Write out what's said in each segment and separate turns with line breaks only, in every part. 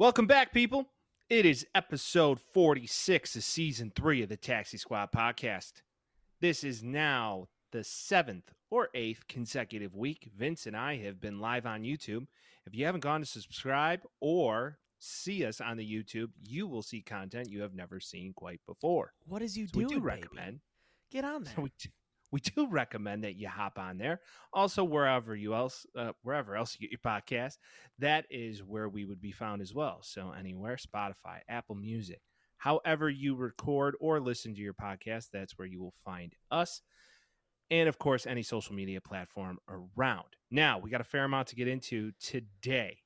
Welcome back, people. It is episode 46 of season three of the Taxi Squad podcast. This is now the seventh or eighth consecutive week. Vince and I have been live on YouTube. If you haven't gone to subscribe or see us on the YouTube, you will see content you have never seen quite before.
What is you
So we
doing,
do
baby?
recommend.
Get on there.
So we do, we do recommend that you hop on there. Also, wherever you else, uh, wherever else you get your podcast, that is where we would be found as well. So anywhere, Spotify, Apple Music, however you record or listen to your podcast, that's where you will find us. And of course, any social media platform around. Now, we got a fair amount to get into today.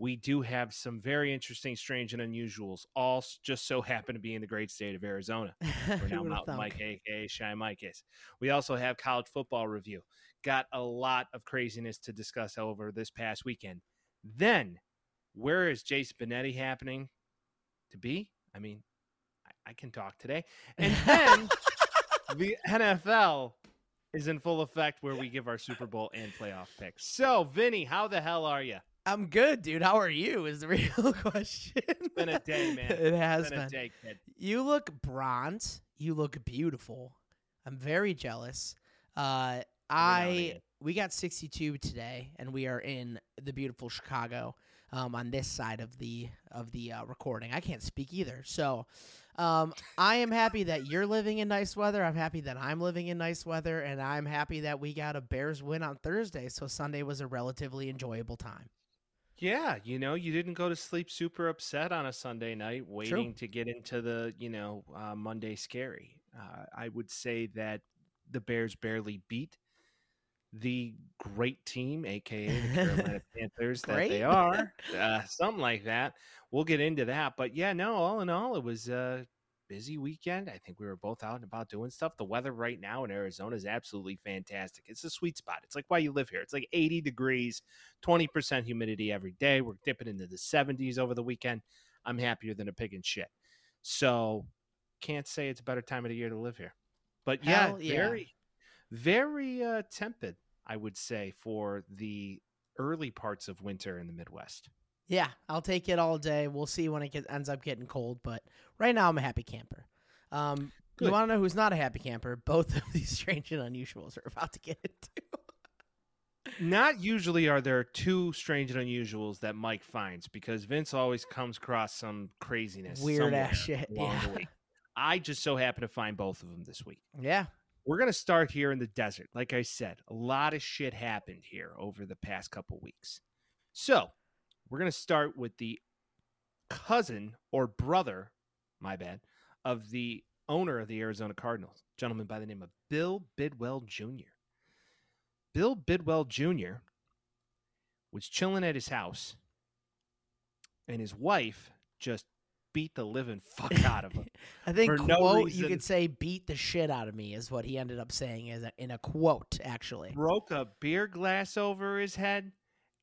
We do have some very interesting, strange, and unusuals, all just so happen to be in the great state of Arizona where now Mountain? Mike, aka Shy Mike, is. We also have college football review. Got a lot of craziness to discuss over this past weekend. Then, where is Jace Benetti happening to be? I mean, I, I can talk today. And then the NFL is in full effect where we give our Super Bowl and playoff picks. So, Vinny, how the hell are you?
I'm good, dude. How are you? Is the real question.
It's been a day, man.
it has
been
been.
a day, kid.
You look bronze. You look beautiful. I'm very jealous. Uh, I we got 62 today, and we are in the beautiful Chicago. Um, on this side of the of the uh, recording, I can't speak either. So, um, I am happy that you're living in nice weather. I'm happy that I'm living in nice weather, and I'm happy that we got a Bears win on Thursday. So Sunday was a relatively enjoyable time.
Yeah, you know, you didn't go to sleep super upset on a Sunday night, waiting to get into the, you know, uh, Monday scary. Uh, I would say that the Bears barely beat the great team, aka the Carolina Panthers, that they are, uh, something like that. We'll get into that, but yeah, no, all in all, it was a busy weekend. I think we were both out and about doing stuff. The weather right now in Arizona is absolutely fantastic. It's a sweet spot. It's like why you live here. It's like 80 degrees, 20% humidity every day. We're dipping into the 70s over the weekend. I'm happier than a pig in shit. So can't say it's a better time of the year to live here. But yeah,
yeah.
very, very uh, tepid, I would say, for the early parts of winter in the Midwest.
Yeah, I'll take it all day. We'll see when it get, ends up getting cold, but right now I'm a happy camper. Um, you want to know who's not a happy camper? Both of these strange and unusuals are about to get into.
Not usually are there two strange and unusuals that Mike finds because Vince always comes across some craziness,
Weird ass shit, yeah.
I just so happen to find both of them this week.
Yeah,
We're gonna start here in the desert. Like I said, a lot of shit happened here over the past couple weeks. So we're gonna start with the cousin or brother, my bad, of the owner of the Arizona Cardinals, a gentleman by the name of Bill Bidwell Jr. Bill Bidwell Jr. was chilling at his house, and his wife just beat the living fuck out of him.
I think
For no
quote you could say "beat the shit out of me" is what he ended up saying as a, in a quote. Actually,
broke a beer glass over his head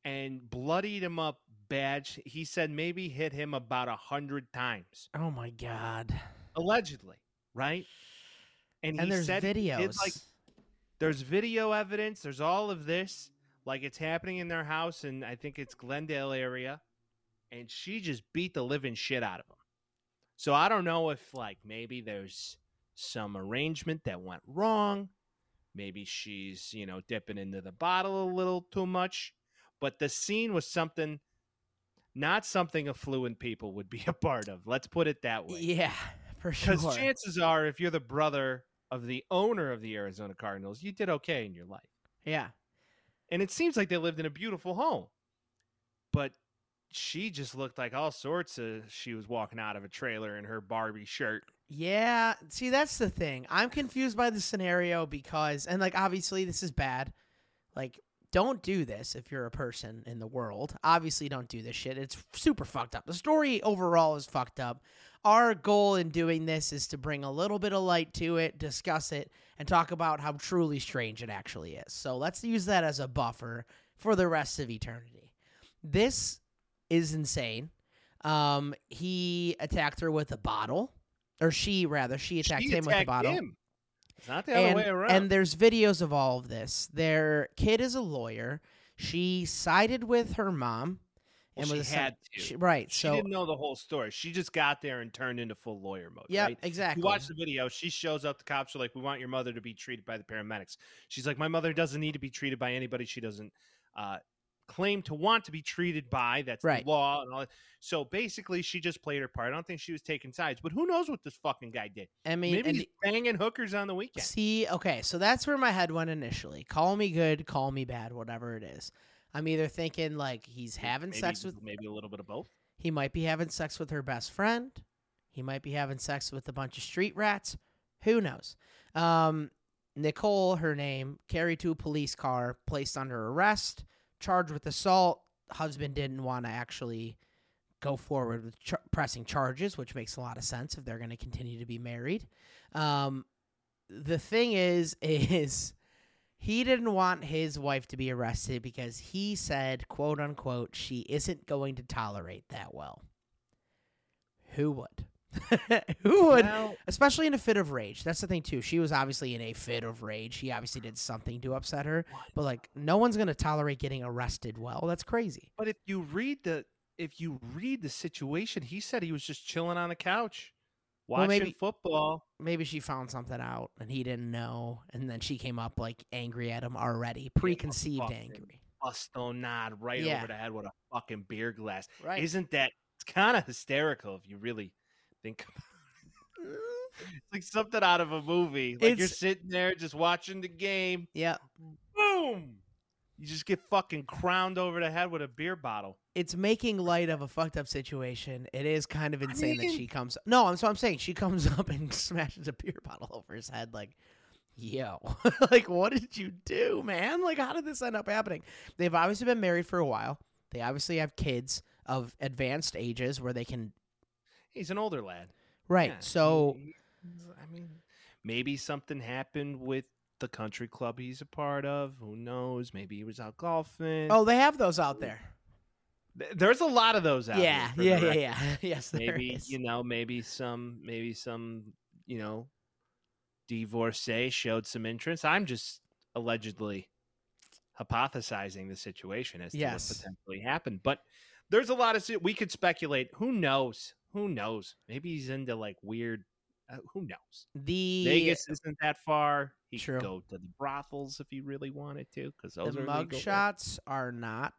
and bloodied him up bad. Sh- He said maybe hit him about a hundred times,
oh my god!
allegedly, right? And,
And
he
there's videos.
like there's video evidence. There's all of this, like it's happening in their house, and I think it's Glendale area, and she just beat the living shit out of him. So I don't know if like maybe there's some arrangement that went wrong. Maybe she's, you know, dipping into the bottle a little too much. But the scene was something, not something affluent people would be a part of. Let's put it that way.
yeah, for sure.
Because chances are, if you're the brother of the owner of the Arizona Cardinals, you did okay in your life.
yeah,
And it seems like they lived in a beautiful home. But she just looked like all sorts of, she was walking out of a trailer in her Barbie shirt.
Yeah, see that's the thing. I'm confused by the scenario because and like obviously this is bad. Like don't do this if you're a person in the world. Obviously don't do this shit. It's super fucked up. The story overall is fucked up. Our goal in doing this is to bring a little bit of light to it, discuss it, and talk about how truly strange it actually is. So let's use that as a buffer for the rest of eternity. This is insane. Um, he attacked her with a bottle, or she rather, she attacked
She
him with a bottle.
him. It's not the other
And,
way around.
and there's videos of all of this. Their kid is a lawyer. She sided with her mom
Well,
and
she
was
had to.
she- right.
She
so
didn't know the whole story. She just got there and turned into full lawyer mode.
yeah,
right?
exactly.
You watch the video. She shows up. The cops are like, "We want your mother to be treated by the paramedics." She's like, "My mother doesn't need to be treated by anybody. She doesn't uh, claim to want to be treated by. That's
Right.
the law and all that." So basically, she just played her part. I don't think she was taking sides. But who knows what this fucking guy did?
I mean,
Maybe he's banging hookers on the weekend.
See, okay, so that's where my head went initially. Call me good, call me bad, whatever it is. I'm either thinking like he's having
maybe,
sex with
maybe a little bit of both.
he might be having sex with her best friend. He might be having sex with a bunch of street rats. Who knows? Um, Nicole, her name, carried to a police car, placed under arrest, charged with assault. Husband didn't want to actually go forward with char- pressing charges, which makes a lot of sense if they're going to continue to be married. Um, the thing is, is he didn't want his wife to be arrested because he said, quote unquote, she isn't going to tolerate that well. Who would? Who would?
Well,
Especially in a fit of rage. That's the thing too. She was obviously in a fit of rage. He obviously did something to upset her. But like no one's gonna tolerate getting arrested well. That's crazy.
But if you read the if you read the situation, he said he was just chilling on the couch,
Well,
watching
maybe-
football.
Maybe she found something out and he didn't know. And then she came up like angry at him already. Preconceived angry.
Busto nod right
Yeah.
over the head with a fucking beer glass.
Right.
Isn't that it's kind of hysterical if you really think about. It's mm-hmm. like something out of a movie. Like you're sitting there just watching the game.
yeah.
Boom! You just get fucking crowned over the head with a beer bottle.
It's making light of a fucked up situation. It is kind of insane that
mean-
she comes No, I'm so I'm saying she comes up and smashes a beer bottle over his head like yo like what did you do man like how did this end up happening they've obviously been married for a while they obviously have kids of advanced ages where they can
He's an older lad.
right
Yeah,
so
he- I mean, maybe something happened with the country club he's a part of. Who knows? Maybe he was out golfing.
oh they have those out there
there's a lot of those out
yeah yeah yeah yeah yes
Maybe
is.
you know, maybe some, maybe some, you know, divorcee showed some interest. I'm just allegedly hypothesizing the situation as to
Yes.
what potentially happened, but there's a lot of we could speculate. Who knows? Who knows? Maybe he's into like weird. Uh, who knows?
the
Vegas isn't that far. He
True.
could go to the brothels if he really wanted to, because
the
those are
mug
legal.
shots are not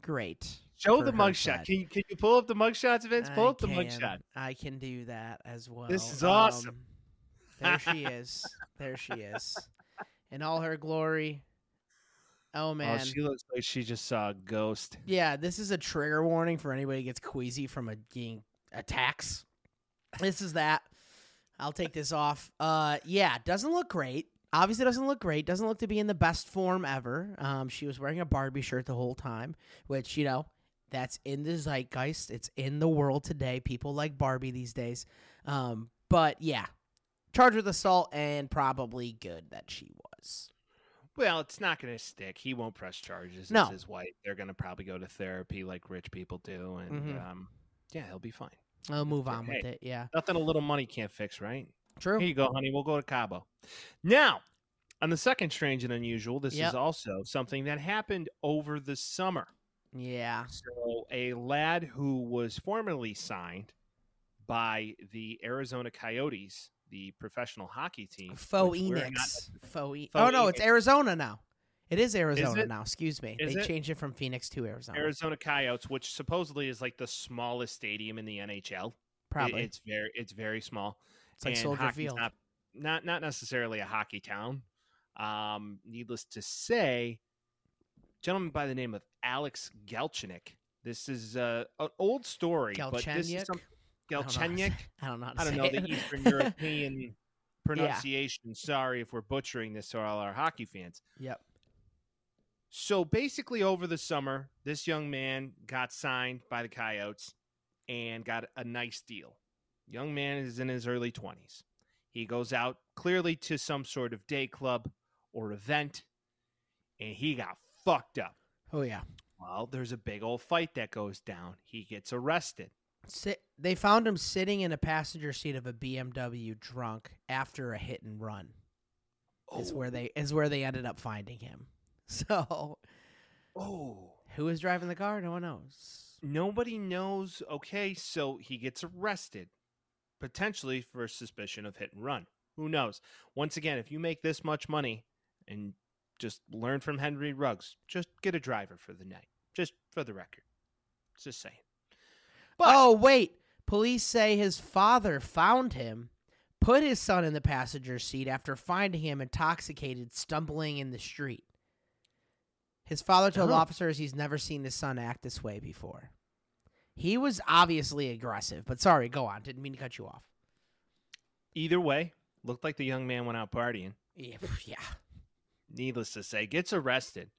great
Show the mugshot. Can you can you pull up the mugshots, Vince? Pull
I
up the
can.
mugshot.
I can do that as well.
This is awesome.
Um, there she is. There she is. In all her glory. Oh man.
Oh, she looks like she just saw a ghost.
yeah, this is a trigger warning for anybody who gets queasy from a getting attacks. This is that. I'll take this off. Uh yeah, doesn't look great. Obviously doesn't look great. Doesn't look to be in the best form ever. Um she was wearing a Barbie shirt the whole time, which, you know, that's in the zeitgeist. It's in the world today. People like Barbie these days. Um but yeah. Charged with assault and probably good that she was.
Well, it's not going to stick. He won't press charges.
No.
It's his wife. They're going to probably go to therapy like rich people do, and
Mhm.
um, yeah, he'll be fine.
I'll move on
Hey.
with it. Yeah.
Nothing a little money can't fix, right?
True.
Here you go, honey. We'll go to Cabo. Now, on the second strange and unusual, this
Yep.
is also something that happened over the summer.
Yeah.
So, a lad who was formerly signed by the Arizona Coyotes, the professional hockey team.
Faux
we're not-
Enix. Faux e-
Faux
Oh no, it's Arizona now. It is Arizona
it?
now. Excuse me.
Is
they
it?
changed it from Phoenix to Arizona.
Arizona Coyotes, which supposedly is like the smallest stadium in the NHL. It-
Probably.
it's very it's very small.
it's like
and
Soldier Field.
Not, not not necessarily a hockey town. Um, needless to say, gentleman by the name of Alex Galchenyuk. This is uh, an old story, but this is
Galchenyuk? I don't know how to
Galchenyuk.
say- I don't know.
I don't know the Eastern European pronunciation. Sorry if we're butchering this to all our hockey fans.
Yep.
So basically, over the summer, this young man got signed by the Coyotes and got a nice deal. Young man is in his early 20s. He goes out clearly to some sort of day club or event, and he got fucked up.
Oh yeah.
Well, there's a big old fight that goes down. He gets arrested.
Sit, they found him sitting in a passenger seat of a BMW drunk after a hit and run. Is where oh. they is where they ended up finding him. So
Oh,
Who is driving the car? No one knows.
Nobody knows. Okay, so he gets arrested, potentially for suspicion of hit and run. Who knows? Once again, if you make this much money and just learn from Henry Ruggs, just get a driver for the night. Just for the record. Just saying. But-
oh, wait. Police say his father found him, put his son in the passenger seat after finding him intoxicated, stumbling in the street. His father told
Oh.
officers he's never seen his son act this way before. He was obviously aggressive, but sorry, go on. Didn't mean to cut you off.
Either way, looked like the young man went out partying.
Yeah, yeah.
needless to say, gets arrested.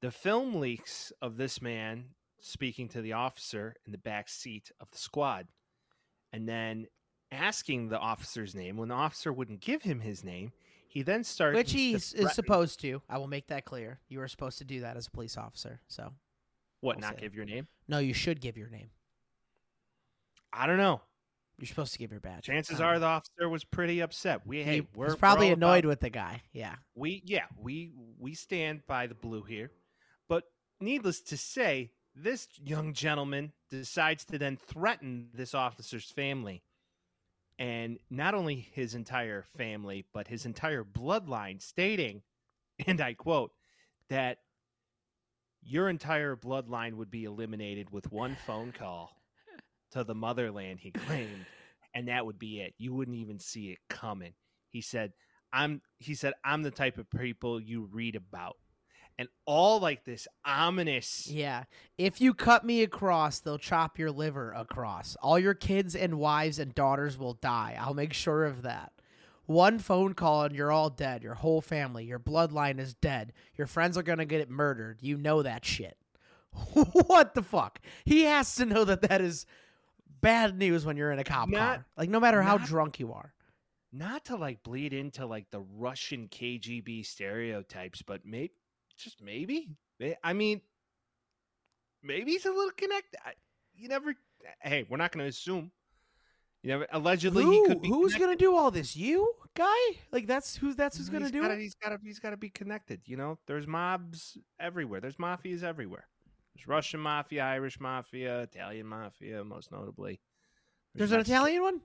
The film leaks of this man speaking to the officer in the back seat of the squad and then asking the officer's name. When the officer wouldn't give him his name, he then started.
Which he is supposed to. I will make that clear. You are supposed to do that as a police officer. So,
What,
I'll
not
say
give your name?
no, you should give your name.
I don't know.
You're supposed to give your badge.
Chances are
don't
the officer was pretty upset. We,
know.
hey,
he
we're
was probably
we're
annoyed
about-
with the guy. Yeah.
we yeah we we stand by the blue here but needless to say this young gentleman decides to then threaten this officer's family and not only his entire family but his entire bloodline stating and i quote that your entire bloodline would be eliminated with one phone call to the motherland he claimed and that would be it you wouldn't even see it coming he said I'm he said I'm the type of people you read about. And all like this ominous
Yeah. If you cut me across, they'll chop your liver across. All your kids and wives and daughters will die. I'll make sure of that. One phone call and you're all dead. Your whole family, your bloodline is dead. Your friends are going to get murdered. You know that shit. what the fuck? He has to know that that is bad news when you're in a cop
Not-
car. Like, no matter how drunk you are.
not to like bleed into like the Russian KGB stereotypes, but maybe just maybe. May- I mean maybe he's a little connected. I- You never hey, we're not going to assume. You never allegedly he
Who,
could be
who's
connected.
to do all this? You, guy? Like, that's who's that's who's going to do
gotta,
it?
He's got to. He's got to be connected. You know, there's mobs everywhere. There's mafias everywhere. There's Russian mafia, Irish mafia, Italian mafia, most notably.
There's an
Mexican-
Italian one?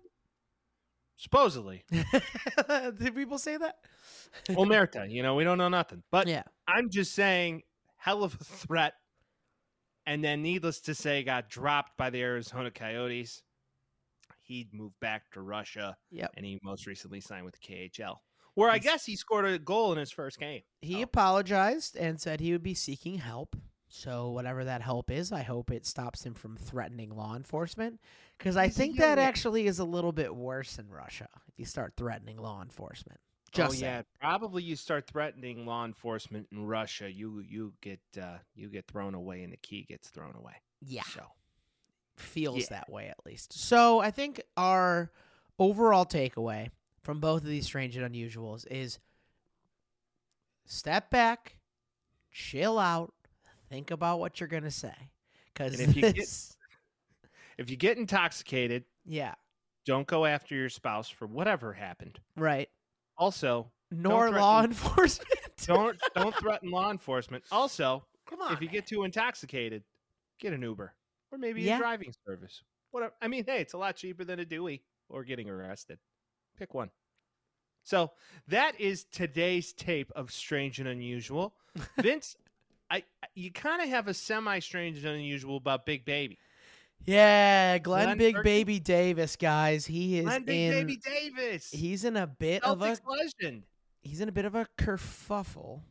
Supposedly.
Did people say that?
Omerta. You know, we don't know nothing. But
yeah.
I'm just saying, hell of a threat. And then, needless to say, got dropped by the Arizona Coyotes. He'd moved back to Russia,
Yep.
and he most recently signed with the KHL, where I guess he scored a goal in his first game.
He
Oh.
apologized and said he would be seeking help. So whatever that help is, I hope it stops him from threatening law enforcement. Because I think that actually is a little bit worse in Russia if you start threatening law enforcement. Just
oh
saying.
yeah, probably you start threatening law enforcement in Russia, you you get uh, you get thrown away, and the key gets thrown away.
yeah,
So
feels
Yeah.
that way at least. So I think our overall takeaway from both of these strange and unusuals is step back, chill out, think about what you're gonna say. Because
if you get-
this,
if you get intoxicated,
yeah,
don't go after your spouse for whatever happened.
right.
Also,
nor law enforcement.
don't don't threaten law enforcement. Also,
Come on.
if you get too intoxicated, get an Uber or maybe
Yeah.
a driving service. Whatever. I mean, hey, it's a lot cheaper than a Dewey or getting arrested. Pick one. So that is today's tape of Strange and Unusual. Vince, you kind of have a semi strange and unusual about Big Baby.
yeah, Glenn,
Glenn
Big? Baby Davis, guys. He is
Glenn Big
in.
Baby Davis.
He's in a bit of a.
Legend.
He's in a bit of a kerfuffle.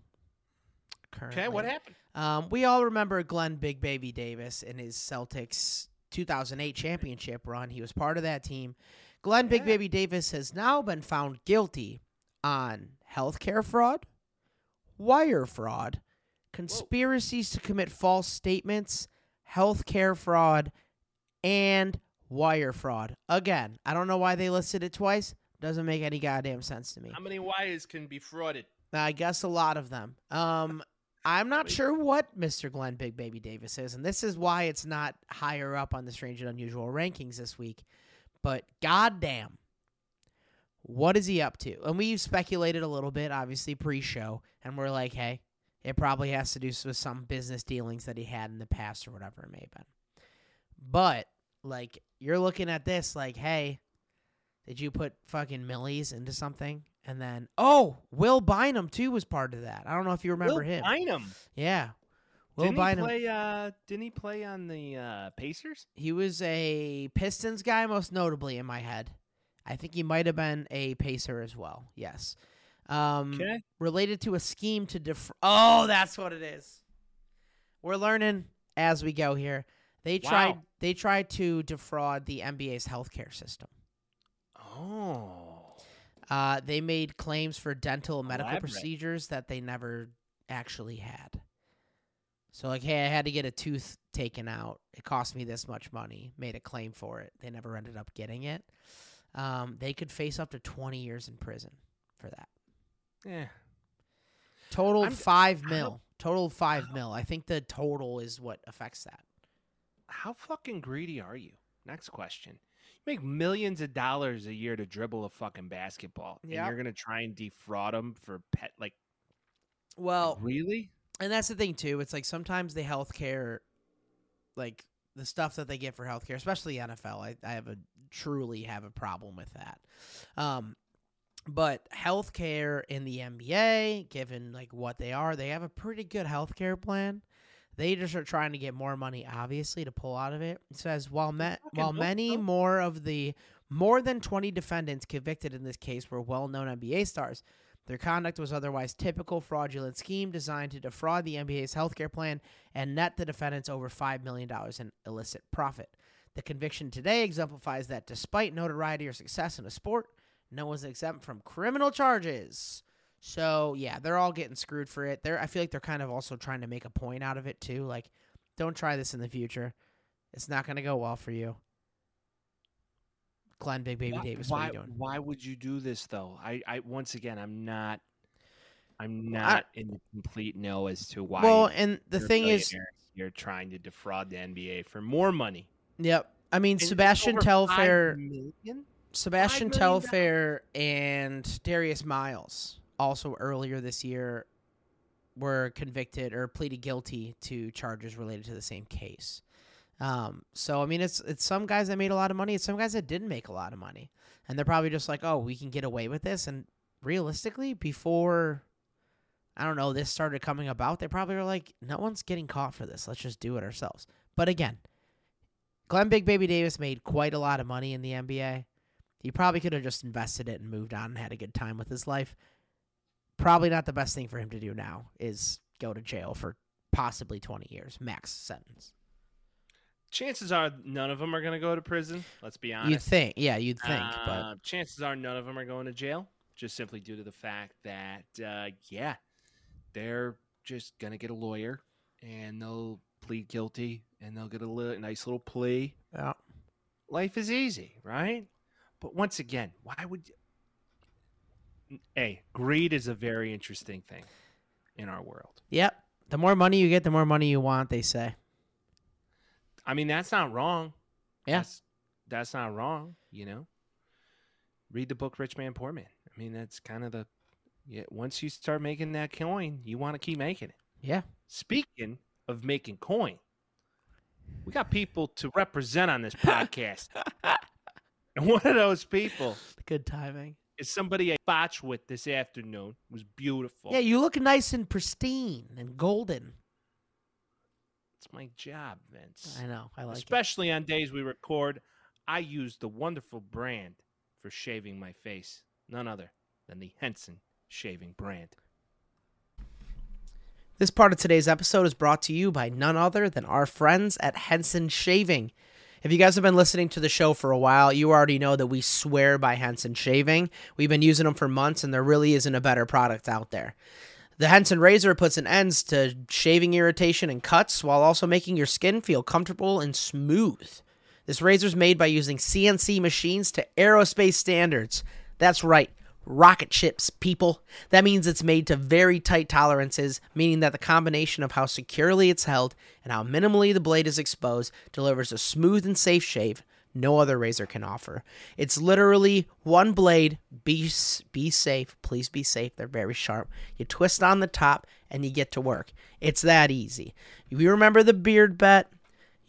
Currently.
Okay, what happened?
Um, we all remember Glenn Big Baby Davis in his Celtics 2008 championship run. He was part of that team. Glenn Big Baby Davis has now been found guilty on healthcare fraud, wire fraud, conspiracies to commit false statements, healthcare fraud, and wire fraud. Again, I don't know why they listed it twice. Doesn't make any goddamn sense to me.
How many wires can be frauded?
I guess a lot of them. Um, I'm not sure what Mr. Glenn Big Baby Davis is, and this is why it's not higher up on the strange and unusual rankings this week. But goddamn, what is he up to? And we've speculated a little bit, obviously pre-show, and we're like, hey, It probably has to do with some business dealings that he had in the past or whatever it may have been. But like you're looking at this like, hey, did you put fucking millies into something? And then oh, Will Bynum too was part of that. I don't know if you remember him.
Will
him.
Bynum.
Yeah. Will
didn't
Bynum.
he play? Uh, didn't he play on the uh, Pacers?
He was a Pistons guy, most notably in my head. I think he might have been a Pacer as well. Yes. Um,
Okay.
Related to a scheme to def. Oh, that's what it is. We're learning as we go here. They
Wow.
tried. They tried to defraud the NBA's healthcare system.
Oh.
Uh, they made claims for dental and medical
Elaborate.
procedures that they never actually had. So, like, hey, I had to get a tooth taken out. It cost me this much money. Made a claim for it. They never ended up getting it. Um, they could face up to 20 years in prison for that.
Yeah.
Total
I'm-
five
how-
mil. Total five mil. I think the total is what affects that.
How fucking greedy are you? Next question. You make millions of dollars a year to dribble a fucking basketball, and you're gonna try and defraud them for pet like
Well,
really?
and that's the thing too. It's like sometimes the healthcare, like the stuff that they get for healthcare, especially NFL, I, I have a truly have a problem with that. Um, but healthcare in the NBA, given like what they are, they have a pretty good healthcare plan. They just are trying to get more money, obviously, to pull out of it. It says while while many more of the more than twenty defendants convicted in this case were well-known NBA stars, their conduct was otherwise typical fraudulent scheme designed to defraud the NBA's healthcare plan and net the defendants over $5 million in illicit profit. The conviction today exemplifies that despite notoriety or success in a sport, no one's exempt from criminal charges. So, yeah, they're all getting screwed for it. They're I feel like they're kind of also trying to make a point out of it too. Like, don't try this in the future. It's not going to go well for you. Glenn Big Baby
why,
Davis,
why,
what are you doing?
why would you do this though? I, I once again, I'm not, I'm not in the complete know as to why.
Well, and the thing is,
you're trying to defraud the NBA for more money.
yep. I mean,
And
Sebastian Telfair.
$5 million?
Sebastian
$5 million
Telfair and Darius Miles also earlier this year were convicted or pleaded guilty to charges related to the same case. Um, so I mean, it's it's some guys that made a lot of money, it's some guys that didn't make a lot of money, and they're probably just like, oh, we can get away with this. And realistically, before I don't know this started coming about, they probably were like, no one's getting caught for this. Let's just do it ourselves. But again, Glenn Big Baby Davis made quite a lot of money in the NBA. He probably could have just invested it and moved on and had a good time with his life. Probably not the best thing for him to do now is go to jail for possibly 20 years, max sentence.
Chances are none of them are going to go to prison. Let's be honest.
You'd think, yeah, you'd think, but
Uh, chances are none of them are going to jail, just simply due to the fact that, uh, yeah, they're just going to get a lawyer and they'll plead guilty and they'll get a li- nice little plea.
yeah.
Life is easy, right? But once again, why would you? Hey, greed is a very interesting thing in our world.
Yep. The more money you get, the more money you want, they say.
I mean, that's not wrong.
Yeah.
That's, that's not wrong, you know? Read the book Rich Man, Poor Man. I mean, that's kind of the. Yeah, once you start making that coin, you want to keep making it.
Yeah.
Speaking of making coin, we got people to represent on this podcast. And one of those people
Good timing.
is somebody I botched with this afternoon. It was beautiful.
Yeah, you look nice and pristine and golden.
It's my job, Vince.
I know. I like it.
Especially on days we record, I use the wonderful brand for shaving my face. None other than the Henson shaving brand.
This part of today's episode is brought to you by none other than our friends at Henson Shaving. If you guys have been listening to the show for a while, you already know that we swear by Henson Shaving. We've been using them for months, and there really isn't a better product out there. The Henson razor puts an end to shaving irritation and cuts while also making your skin feel comfortable and smooth. This razor is made by using CNC machines to aerospace standards. That's right, rocket ships, people. That means it's made to very tight tolerances, meaning that the combination of how securely it's held and how minimally the blade is exposed delivers a smooth and safe shave, no other razor can offer. It's literally one blade. Be be safe, please be safe. They're very sharp. You twist on the top and you get to work. It's that easy. You remember the beard bet?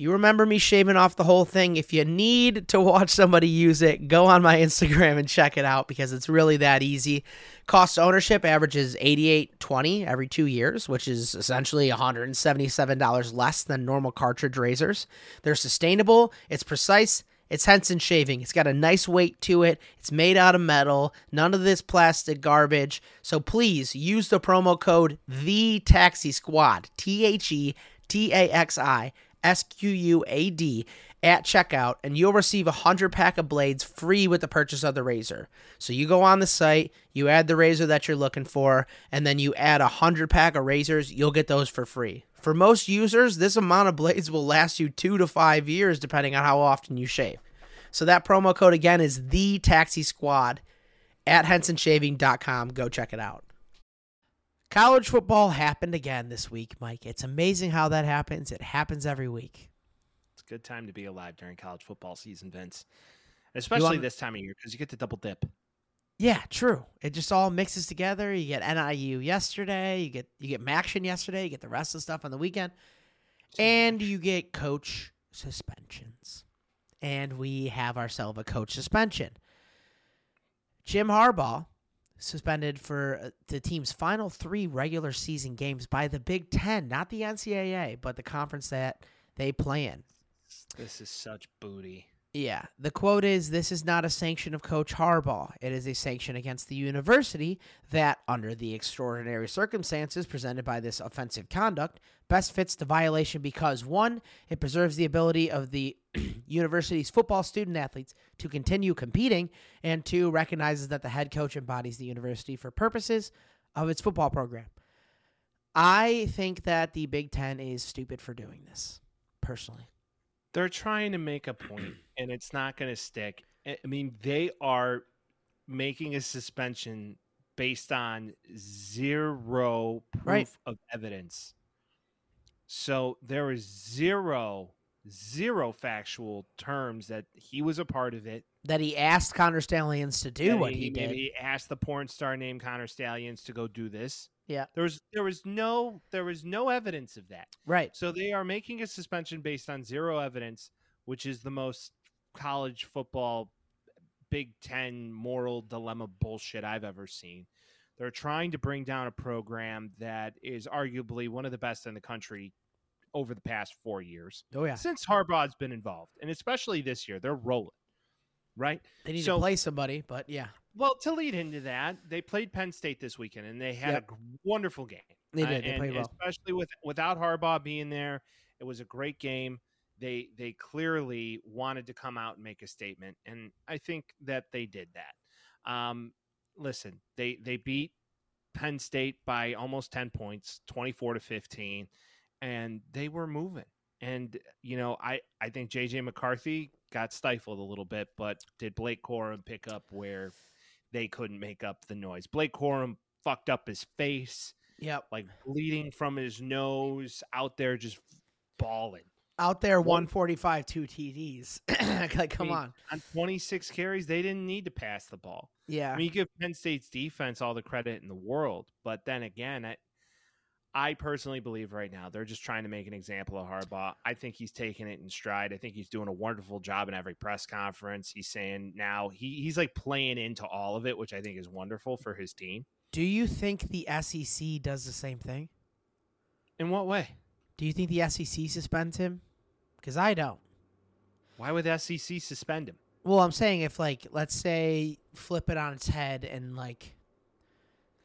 You remember me shaving off the whole thing. If you need to watch somebody use it, go on my Instagram and check it out because it's really that easy. Cost ownership averages 88.20 every 2 years, which is essentially $177 less than normal cartridge razors. They're sustainable, it's precise, it's Henson shaving. It's got a nice weight to it. It's made out of metal. None of this plastic garbage. So please use the promo code the Taxi Squad. T H E T A X I S Q U A D at checkout, and you'll receive a hundred pack of blades free with the purchase of the razor. So you go on the site, you add the razor that you're looking for, and then you add a hundred pack of razors. You'll get those for free. For most users, this amount of blades will last you two to five years, depending on how often you shave. So that promo code again is the Taxi Squad at HensonShaving.com. Go check it out. College football happened again this week, Mike. It's amazing how that happens. It happens every week.
It's a good time to be alive during college football season, Vince. Especially
want-
this time of year because you get to double dip.
Yeah, true. It just all mixes together. You get NIU yesterday, you get you get MACtion yesterday, you get the rest of the stuff on the weekend, and you get coach suspensions. And we have ourselves a coach suspension. Jim Harbaugh suspended for uh, the team's final three regular season games by the Big Ten, not the NCAA, but the conference that they play in.
This is such booty.
Yeah. The quote is This is not a sanction of Coach Harbaugh. It is a sanction against the university that, under the extraordinary circumstances presented by this offensive conduct, best fits the violation because, one, it preserves the ability of the university's football student athletes to continue competing, and two, recognizes that the head coach embodies the university for purposes of its football program. I think that the Big Ten is stupid for doing this, personally.
They're trying to make a point, and it's not going to stick. I mean, they are making a suspension based on zero proof
Right.
of evidence. So there is zero, zero factual terms that he was a part of it.
That he asked Connor Stalions to do what he, did.
He asked the porn star named Connor Stalions to go do this.
Yeah.
There was there was no there was no evidence of that.
Right.
So they are making a suspension based on zero evidence, which is the most college football Big Ten moral dilemma bullshit I've ever seen. They're trying to bring down a program that is arguably one of the best in the country over the past four years
Oh yeah.
since Harbaugh's been involved, and especially this year, they're rolling, right?
They need
So-
to play somebody, but yeah,
Well, to lead into that, they played Penn State this weekend, and they had
Yep.
a wonderful game.
they
Uh,
did. They played well.
especially with without Harbaugh being there, it was a great game. They they clearly wanted to come out and make a statement, and I think that they did that. Um, listen, they they beat Penn State by almost ten points, twenty four to fifteen, and they were moving. And you know, I I think JJ McCarthy got stifled a little bit, but did Blake Corum pick up where they couldn't make up the noise? Blake Corum fucked up his face
Yep.
like bleeding from his nose out there just balling
Out there, 145, two TDs. like, come
mean,
on.
on 26 carries they didn't need to pass the ball
Yeah.
i mean you give penn state's defense all the credit in the world but then again I, I personally believe right now they're just trying to make an example of Harbaugh. I think he's taking it in stride. I think he's doing a wonderful job in every press conference. He's saying now he, he's like playing into all of it, which I think is wonderful for his team.
Do you think the SEC does the same thing?
In what way?
Do you think the SEC suspends him? Because I don't.
Why would the SEC suspend him?
Well, I'm saying if like let's say flip it on its head and like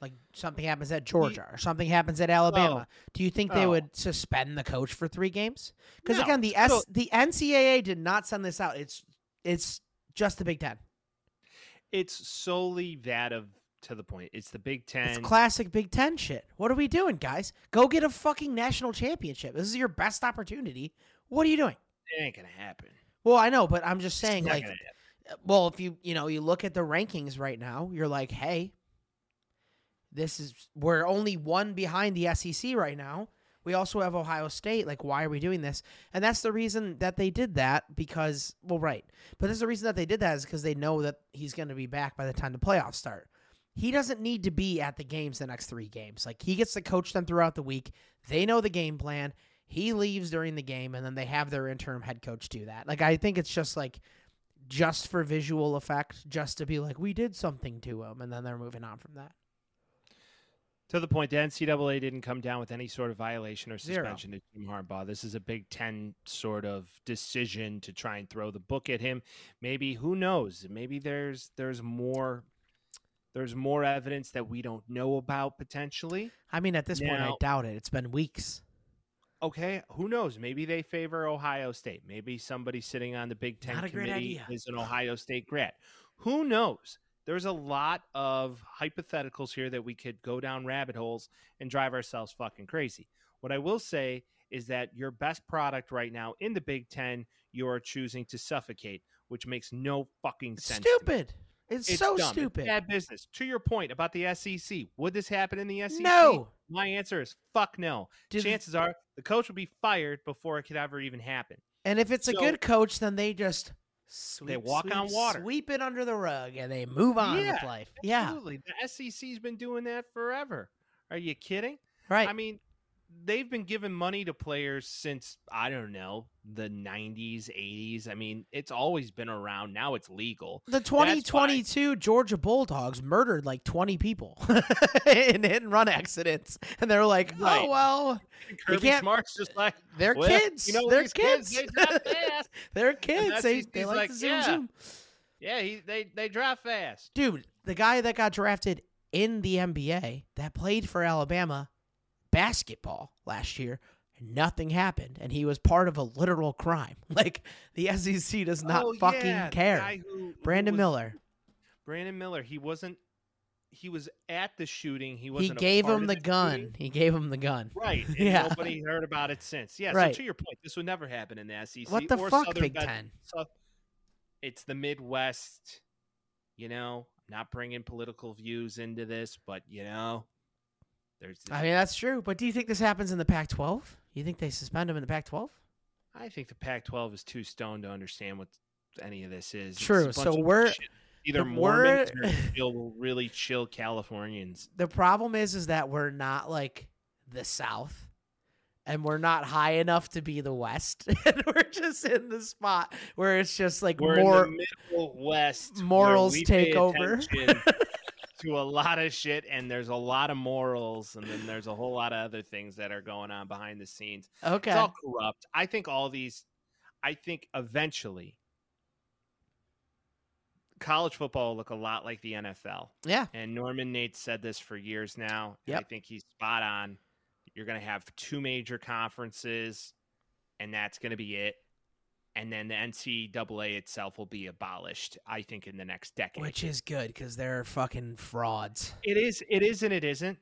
like something happens at Georgia or something happens at Alabama, oh. do you think they
Oh.
would suspend the coach for 3 games? Cuz
No.
again, the S
So-
the NCAA did not send this out. It's it's just the Big 10.
It's solely that of to the point. It's the Big Ten.
It's classic Big 10 shit. What are we doing, guys? Go get a fucking national championship. This is your best opportunity. What are you doing?
it ain't gonna happen.
Well, I know, but I'm just saying like well, if you you know you look at the rankings right now, you're like, hey, this is we're only one behind the SEC right now. We also have Ohio State. Like, why are we doing this? And that's the reason that they did that because, well, right. But there's the reason that they did that is because they know that he's going to be back by the time the playoffs start. He doesn't need to be at the games the next three games. Like, he gets to coach them throughout the week. They know the game plan. He leaves during the game, and then they have their interim head coach do that. Like, I think it's just like, just for visual effect, just to be like, we did something to him, and then they're moving on from that.
To the point, the NCAA didn't come down with any sort of violation or suspension Zero. to Jim Harbaugh. This is a Big Ten sort of decision to try and throw the book at him. Maybe who knows? Maybe there's there's more there's more evidence that we don't know about potentially.
I mean, at this now, point, I doubt it. It's been weeks.
Okay, who knows? Maybe they favor Ohio State. Maybe somebody sitting on the Big Ten committee is an Ohio State grad. Who knows? There's a lot of hypotheticals here that we could go down rabbit holes and drive ourselves fucking crazy. What I will say is that your best product right now in the Big Ten, you are choosing to suffocate, which makes no fucking sense.
Stupid. It's, it's, so dumb. stupid. It's
bad business. To your point about the SEC, would this happen in the SEC?
No.
My answer is fuck no. Did Chances are the coach will be fired before it could ever even happen.
And if it's so, a good coach, then they just
Sweep, they walk sweep, on water,
sweep it under the rug, and they move on yeah, with life.
Absolutely. Yeah, the SEC's been doing that forever. Are you kidding?
Right.
I mean, they've been giving money to players since I don't know the 90s, 80s. I mean, it's always been around. Now it's legal.
The 2022 Georgia Bulldogs murdered like 20 people in hit and run accidents, and they're like, oh, right. "Oh well,
Kirby Smart's just like
they're
well,
kids.
You know,
they're kids.
kids. They
they're kids. They, they like, like zoom
yeah.
zoom.
Yeah, he, they they drive fast,
dude. The guy that got drafted in the NBA that played for Alabama basketball last year nothing happened and he was part of a literal crime. Like the sec does not
oh,
fucking
yeah,
care.
who,
brandon
who was,
miller.
Brandon miller he wasn't he was at the shooting he wasn't.
he gave him the,
the
gun.
shooting.
he gave him the gun.
Right yeah. nobody heard about it since. Yeah right. so to your point this would never happen in the sec
what the
or
fuck
Southern
big ten?
So it's the midwest you know? Not bringing political views into this but you know there's
I mean, that's true. But do you think this happens in the Pac 12? You think they suspend him in the Pac 12?
I think the Pac 12 is too stoned to understand what any of this is.
True. So we're.
Shit. Either Mormons or chill, really chill Californians.
The problem is, is that we're not like the South, and we're not high enough to be the West, and we're just in the spot where it's just like
we're
more
in the West.
Morals take over.
to a lot of shit and there's a lot of morals and then there's a whole lot of other things that are going on behind the scenes.
Okay.
It's all corrupt. I think all these I think eventually college football will look a lot like the NFL.
Yeah.
And Norman Nate said this for years now.
Yep.
I think he's spot on. You're going to have two major conferences and that's going to be it and then the NCAA itself will be abolished. I think in the next decade,
which is good because they're fucking frauds.
It is. It is, and it isn't.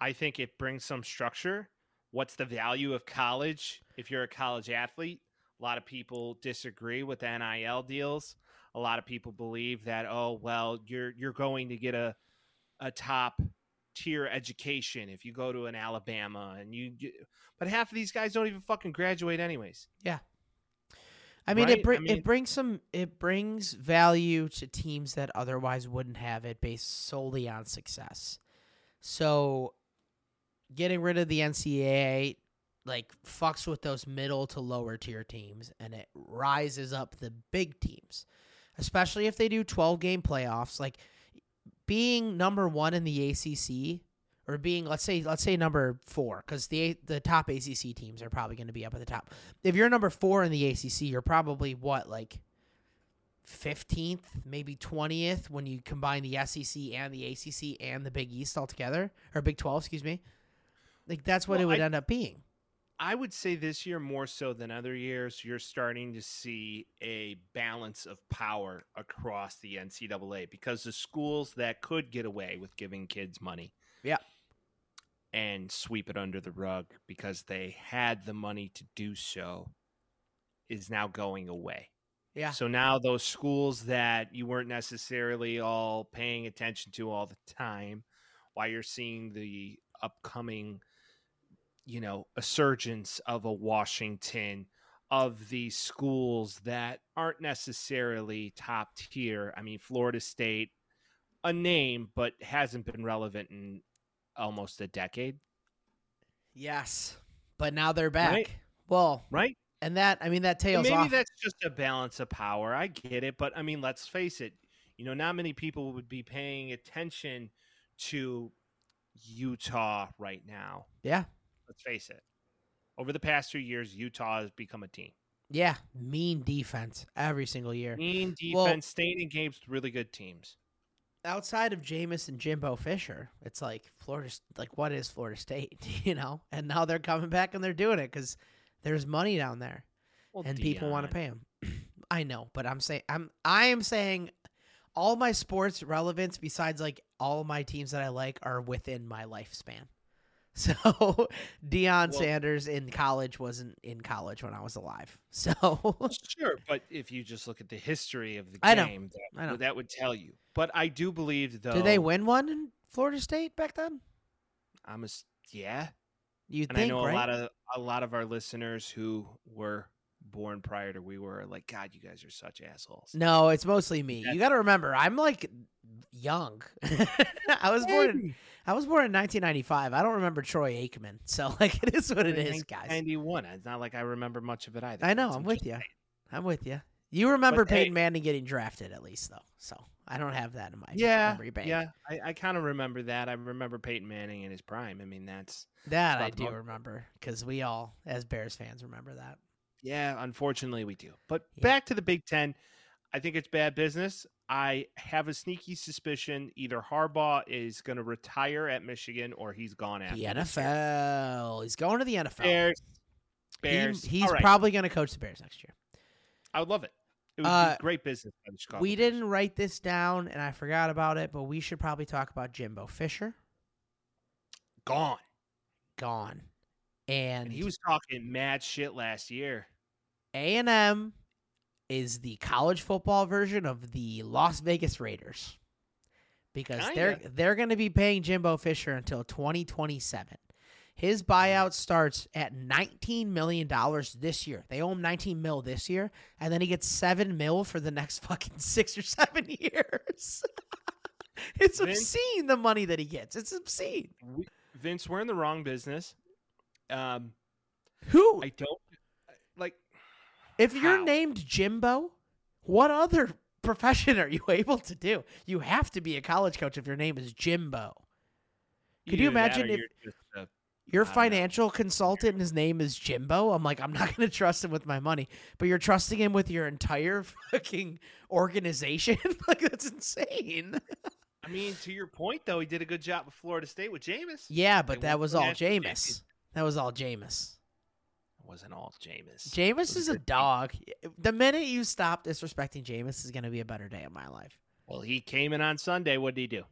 I think it brings some structure. What's the value of college if you're a college athlete? A lot of people disagree with the NIL deals. A lot of people believe that oh well, you're you're going to get a a top tier education if you go to an Alabama and you but half of these guys don't even fucking graduate anyways.
Yeah. I mean,
right?
it br-
I mean,
it brings some it brings value to teams that otherwise wouldn't have it based solely on success. So, getting rid of the NCAA like fucks with those middle to lower tier teams, and it rises up the big teams, especially if they do twelve game playoffs. Like being number one in the ACC or being let's say let's say number four because the the top ACC teams are probably going to be up at the top. If you're number four in the ACC, you're probably what like fifteenth, maybe twentieth when you combine the SEC and the ACC and the Big East all together or Big Twelve, excuse me. Like that's what well, it would I, end up being.
I would say this year more so than other years, you're starting to see a balance of power across the NCAA because the schools that could get away with giving kids money.
Yeah
and sweep it under the rug because they had the money to do so is now going away.
Yeah.
So now those schools that you weren't necessarily all paying attention to all the time, while you're seeing the upcoming you know, a surgence of a Washington, of these schools that aren't necessarily top tier. I mean, Florida State, a name, but hasn't been relevant in almost a decade.
Yes, but now they're back.
Right.
Well,
Right?
and that I mean that tails
maybe
off.
that's just a balance of power. I get it, but I mean, let's face it. You know, not many people would be paying attention to Utah right now.
yeah,
Let's face it. Over the past two years, Utah has become a team.
yeah, mean defense every single year.
Mean
Well-
defense, staying in games with really good teams.
Outside of Jameis and Jimbo Fisher, it's like Florida. Like, what is Florida State? You know, and now they're coming back and they're doing it because there's money down there.
Well,
and people want to pay them. I know, but I'm saying I'm I am saying all my sports relevance besides like all my teams that I like are within my lifespan. So Deion
Well-
Sanders in college wasn't in college when I was alive. So
Sure, but if you just look at the history of the
I know.
game, that,
I know.
that would tell you. But I do believe, though.
did they win one in Florida State back then?
I'm a yeah,
You
and
think
I know
right?
a lot of a lot of our listeners who were born prior to we were like, God, you guys are such assholes.
no, it's mostly me.
That-
You got to remember, I'm like young. I was born. In, I was born in 1995. I don't remember Troy Aikman, so like it is what it is, guys.
Ninety one. It's not like I remember much of it either.
I know. I'm with you. I'm with you. You remember
But,
Peyton Manning getting drafted at least, though. So I don't have that in my
Yeah,
memory bank.
yeah. I, I kind of remember that. I remember Peyton Manning in his prime. I mean, that's
that I do remember because we all, as Bears fans, remember that.
Yeah, unfortunately we do. But
Yeah.
back to the Big Ten, I think it's bad business. I have a sneaky suspicion either Harbaugh is going to retire at Michigan or he's gone after
The. NFL. He's going to the NFL.
Bears.
He-
Bears.
he's
All right.
probably going to coach the Bears next year.
I would love it. It would
Uh,
be great business by the Chicago.
we
Bears.
didn't write this down, and I forgot about it, but we should probably talk about Jimbo Fisher.
gone,
Gone. And,
and he was talking mad shit last year.
A&M is the college football version of the Las Vegas Raiders because they're
Kinda.
they're going to be paying Jimbo Fisher until 2027. His buyout starts at 19 million dollars this year. They owe him 19 mil this year, and then he gets seven mil for the next fucking six or seven years. it's
Vince-
obscene the money that he gets. It's obscene.
Vince, we're in the wrong business. Um,
Who?
I don't.
If you're named Jimbo, what other profession are you able to do? You have to be a college coach if your name is Jimbo. Could you
that
imagine if-
you're a-
Your
know.
financial consultant and his name is Jimbo. I'm like, I'm not going to trust him with my money, but you're trusting him with your entire fucking organization? like, that's insane.
I mean, to your point, though, he did a good job with Florida State with Jameis.
Yeah, but that was all Jameis. That was all Jameis.
Wasn't all Jameis.
Jameis is
a
dog. The minute you stop disrespecting Jameis is going to be a better day of my life.
Well, he came in on Sunday. What did he do?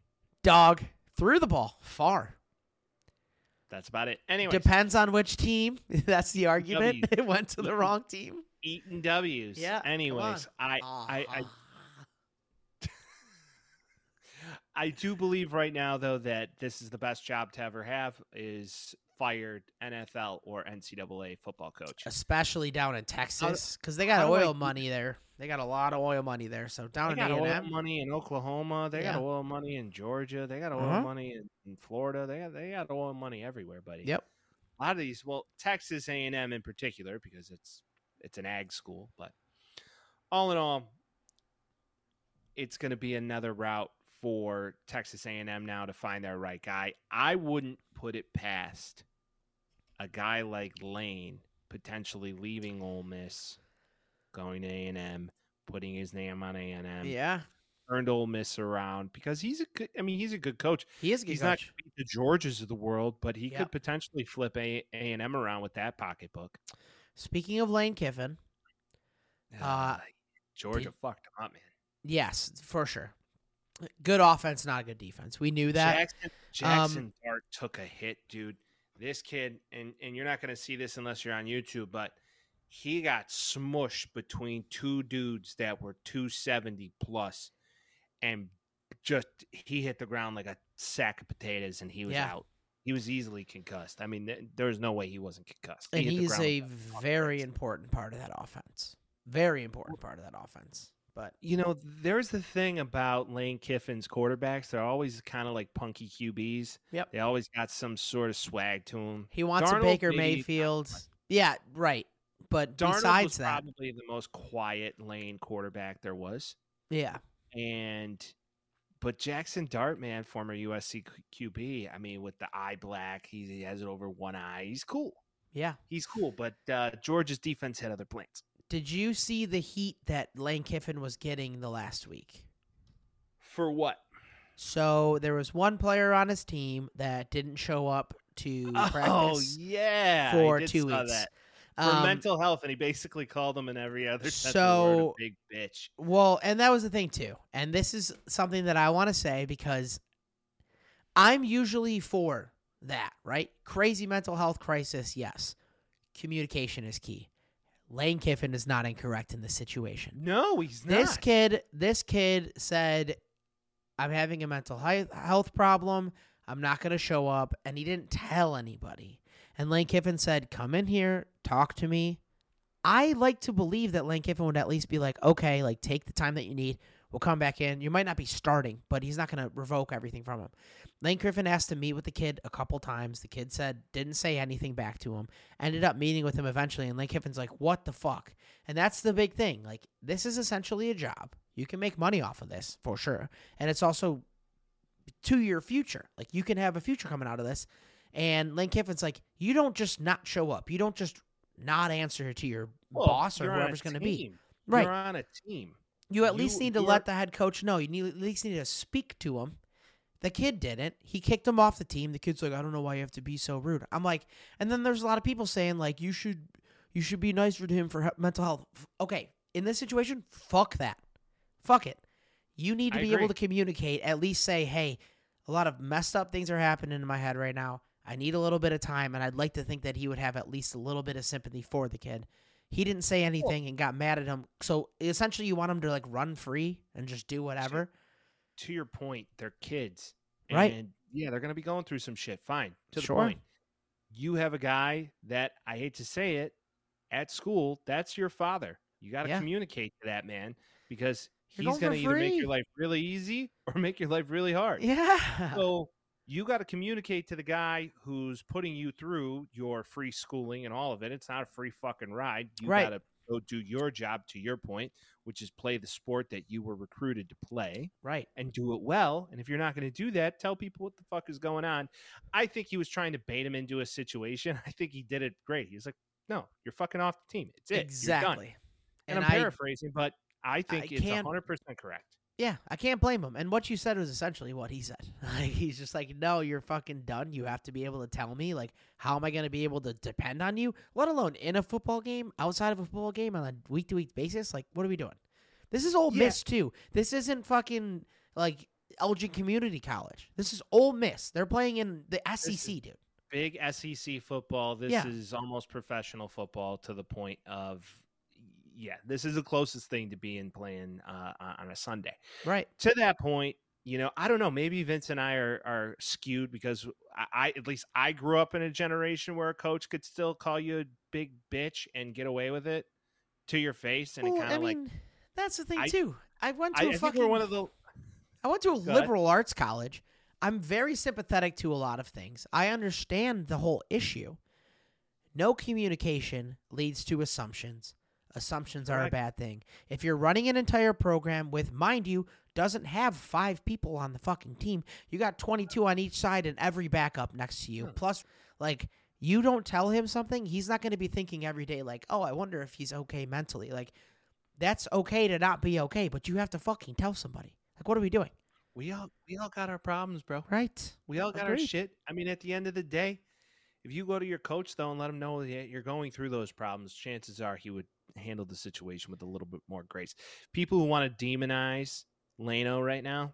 Dog threw the ball far.
That's about it. Anyway,
Depends on which team. That's the argument. It went to the wrong team.
eating W's.
Yeah,
Anyways, I, I, I,
Ah.
I do believe right now though that this is the best job to ever have is fired NFL or NCAA football coach.
especially down in Texas because they got
how do I
oil money there. They got a lot of oil money there. So down
They
in
got
A
oil
and M,
money in Oklahoma. They
Yeah.
got oil money in Georgia. They got oil
Uh-huh.
money in, in Florida. They got they got oil money everywhere, buddy.
Yep.
A lot of these, well, Texas A and M in particular, because it's it's an ag school. But all in all, it's going to be another route for Texas A and M now to find their right guy. I wouldn't put it past a guy like Lane potentially leaving Ole Miss, going to A and M, putting his name on A and M
yeah,
turned Ole Miss around because he's a good. I mean, he's a good coach.
he is a good
He's not
coach.
gonna the Georges of the world, but he
Yep.
could potentially flip A and M around with that pocketbook.
Speaking of Lane Kiffin, Uh,
Georgia
did-
fucked him up, man.
yes, for sure. Good offense, not a good defense. We knew that.
Jackson um, Jackson Dart took a hit, dude. This kid, and and you're not going to see this unless you're on YouTube, but he got smushed between two dudes that were 270 plus, and just he hit the ground like a sack of potatoes, and he was
Yeah.
out. He was easily concussed. I mean, th- there was no way he wasn't concussed. He
and he's a very
offense.
important part of that offense. Very important part of that offense. But
You know, there's the thing about Lane Kiffin's quarterbacks. They're always kind of like punky QBs.
Yep.
They always got some sort of swag to them.
he wants a Baker Mayfield. Yeah, right. But
Darnold
besides
was
that,
probably the most quiet Lane quarterback there was.
yeah,
And but Jackson Dart, man, former USC QB. I mean, with the eye black, he, he has it over one eye. He's cool.
yeah.
He's cool. But uh, Georgia's defense had other plans.
Did you see the heat that Lane Kiffin was getting the last week?
For what?
So there was one player on his team that didn't show up to
Oh
practice
yeah,
for two weeks.
That. For
Um,
mental health, and he basically called him in every other sense word a
So-
big bitch.
Well, and that was the thing too. And this is something that I want to say because I'm usually for that, right? Crazy mental health crisis, yes. Communication is key. Lane Kiffin is not incorrect in this situation.
No, he's not.
This kid, this kid said, "I'm having a mental health problem. I'm not going to show up," and he didn't tell anybody. And Lane Kiffin said, "Come in here, talk to me." I like to believe that Lane Kiffin would at least be like, "Okay, like take the time that you need. We'll come back in. You might not be starting, but he's not going to revoke everything from him." Lane Kiffin asked to meet with the kid a couple times. The kid said didn't say anything back to him. Ended up meeting with him eventually, and Lane Kiffin's like, "What the fuck?" And that's the big thing. Like, this is essentially a job. You can make money off of this for sure. And it's also to your future. Like, you can have a future coming out of this. And Lane Kiffin's like, you don't just not show up. You don't just not answer to your
Well,
boss or
you're on a
whoever's going to be. Right.
You're on a team.
You at
you-
least need to let the head coach know. You need, at least need to speak to him. The kid didn't. He kicked him off the team. The kid's like, I don't know why you have to be so rude. I'm like, and then there's a lot of people saying like, you should, you should be nicer to him for he- mental health. Okay, in this situation, fuck that, fuck it. You need to
I
be
agree.
able to communicate. At least say, hey, a lot of messed up things are happening in my head right now. I need a little bit of time, and I'd like to think that he would have at least a little bit of sympathy for the kid. He didn't say anything and got mad at him. So essentially, you want him to like run free and just do whatever.
To your point, they're kids.
Right.
And yeah, they're going to be going through some shit. Fine. To the point. You have a guy that, I hate to say it, at school, that's your father. You got to
Yeah.
communicate to that man because
You're
he's
going
to either make your life really easy or make your life really hard.
Yeah.
So you got to communicate to the guy who's putting you through your free schooling and all of it. It's not a free fucking ride. You
Right.
got to go do your job to your point, which is play the sport that you were recruited to play
right.
and do it well. And if you're not going to do that, tell people what the fuck is going on. I think he was trying to bait him into a situation. I think he did it great. He was like, "No, you're fucking off the team. It's it. You're done."
exactly.
And, I'm
I-
paraphrasing, but I think it's
can't-
100 percent correct.
Yeah, I can't blame him. And what you said was essentially what he said. Like, he's just like, no, you're fucking done. You have to be able to tell me, like, how am I going to be able to depend on you, let alone in a football game, outside of a football game on a week to week basis? Like, what are we doing? This is Ole
Yeah.
Miss, too. This isn't fucking, like, Elgin Community College. This is Ole Miss. They're playing in the SEC, dude.
Big SEC football. This
Yeah.
is almost professional football to the point of, yeah, this is the closest thing to being playing uh, on a Sunday.
Right.
to that point, you know, I don't know. Maybe Vince and I are, are skewed because I, I, at least I grew up in a generation where a coach could still call you a big bitch and get away with it to your face, and
Well,
it kind of like
mean, that's the thing,
I-
too. I went to
I,
a fucking.
we're one of the
I went to a
Go ahead.
liberal arts college. I'm very sympathetic to a lot of things. I understand the whole issue. No communication leads to assumptions. Assumptions are a bad thing. If you're running an entire program with, mind you, doesn't have five people on the fucking team, you got 22 on each side and every backup next to you.
Hmm.
Plus, like, you don't tell him something, he's not going to be thinking every day, like, oh, I wonder if he's okay mentally. Like, that's okay to not be okay, but you have to fucking tell somebody. Like, what are we doing?
we all we all got our problems, bro.
Right.
We all got our shit. I mean, at the end of the day, if you go to your coach though and let him know that you're going through those problems, chances are he would handle the situation with a little bit more grace. People who want to demonize Lano right now,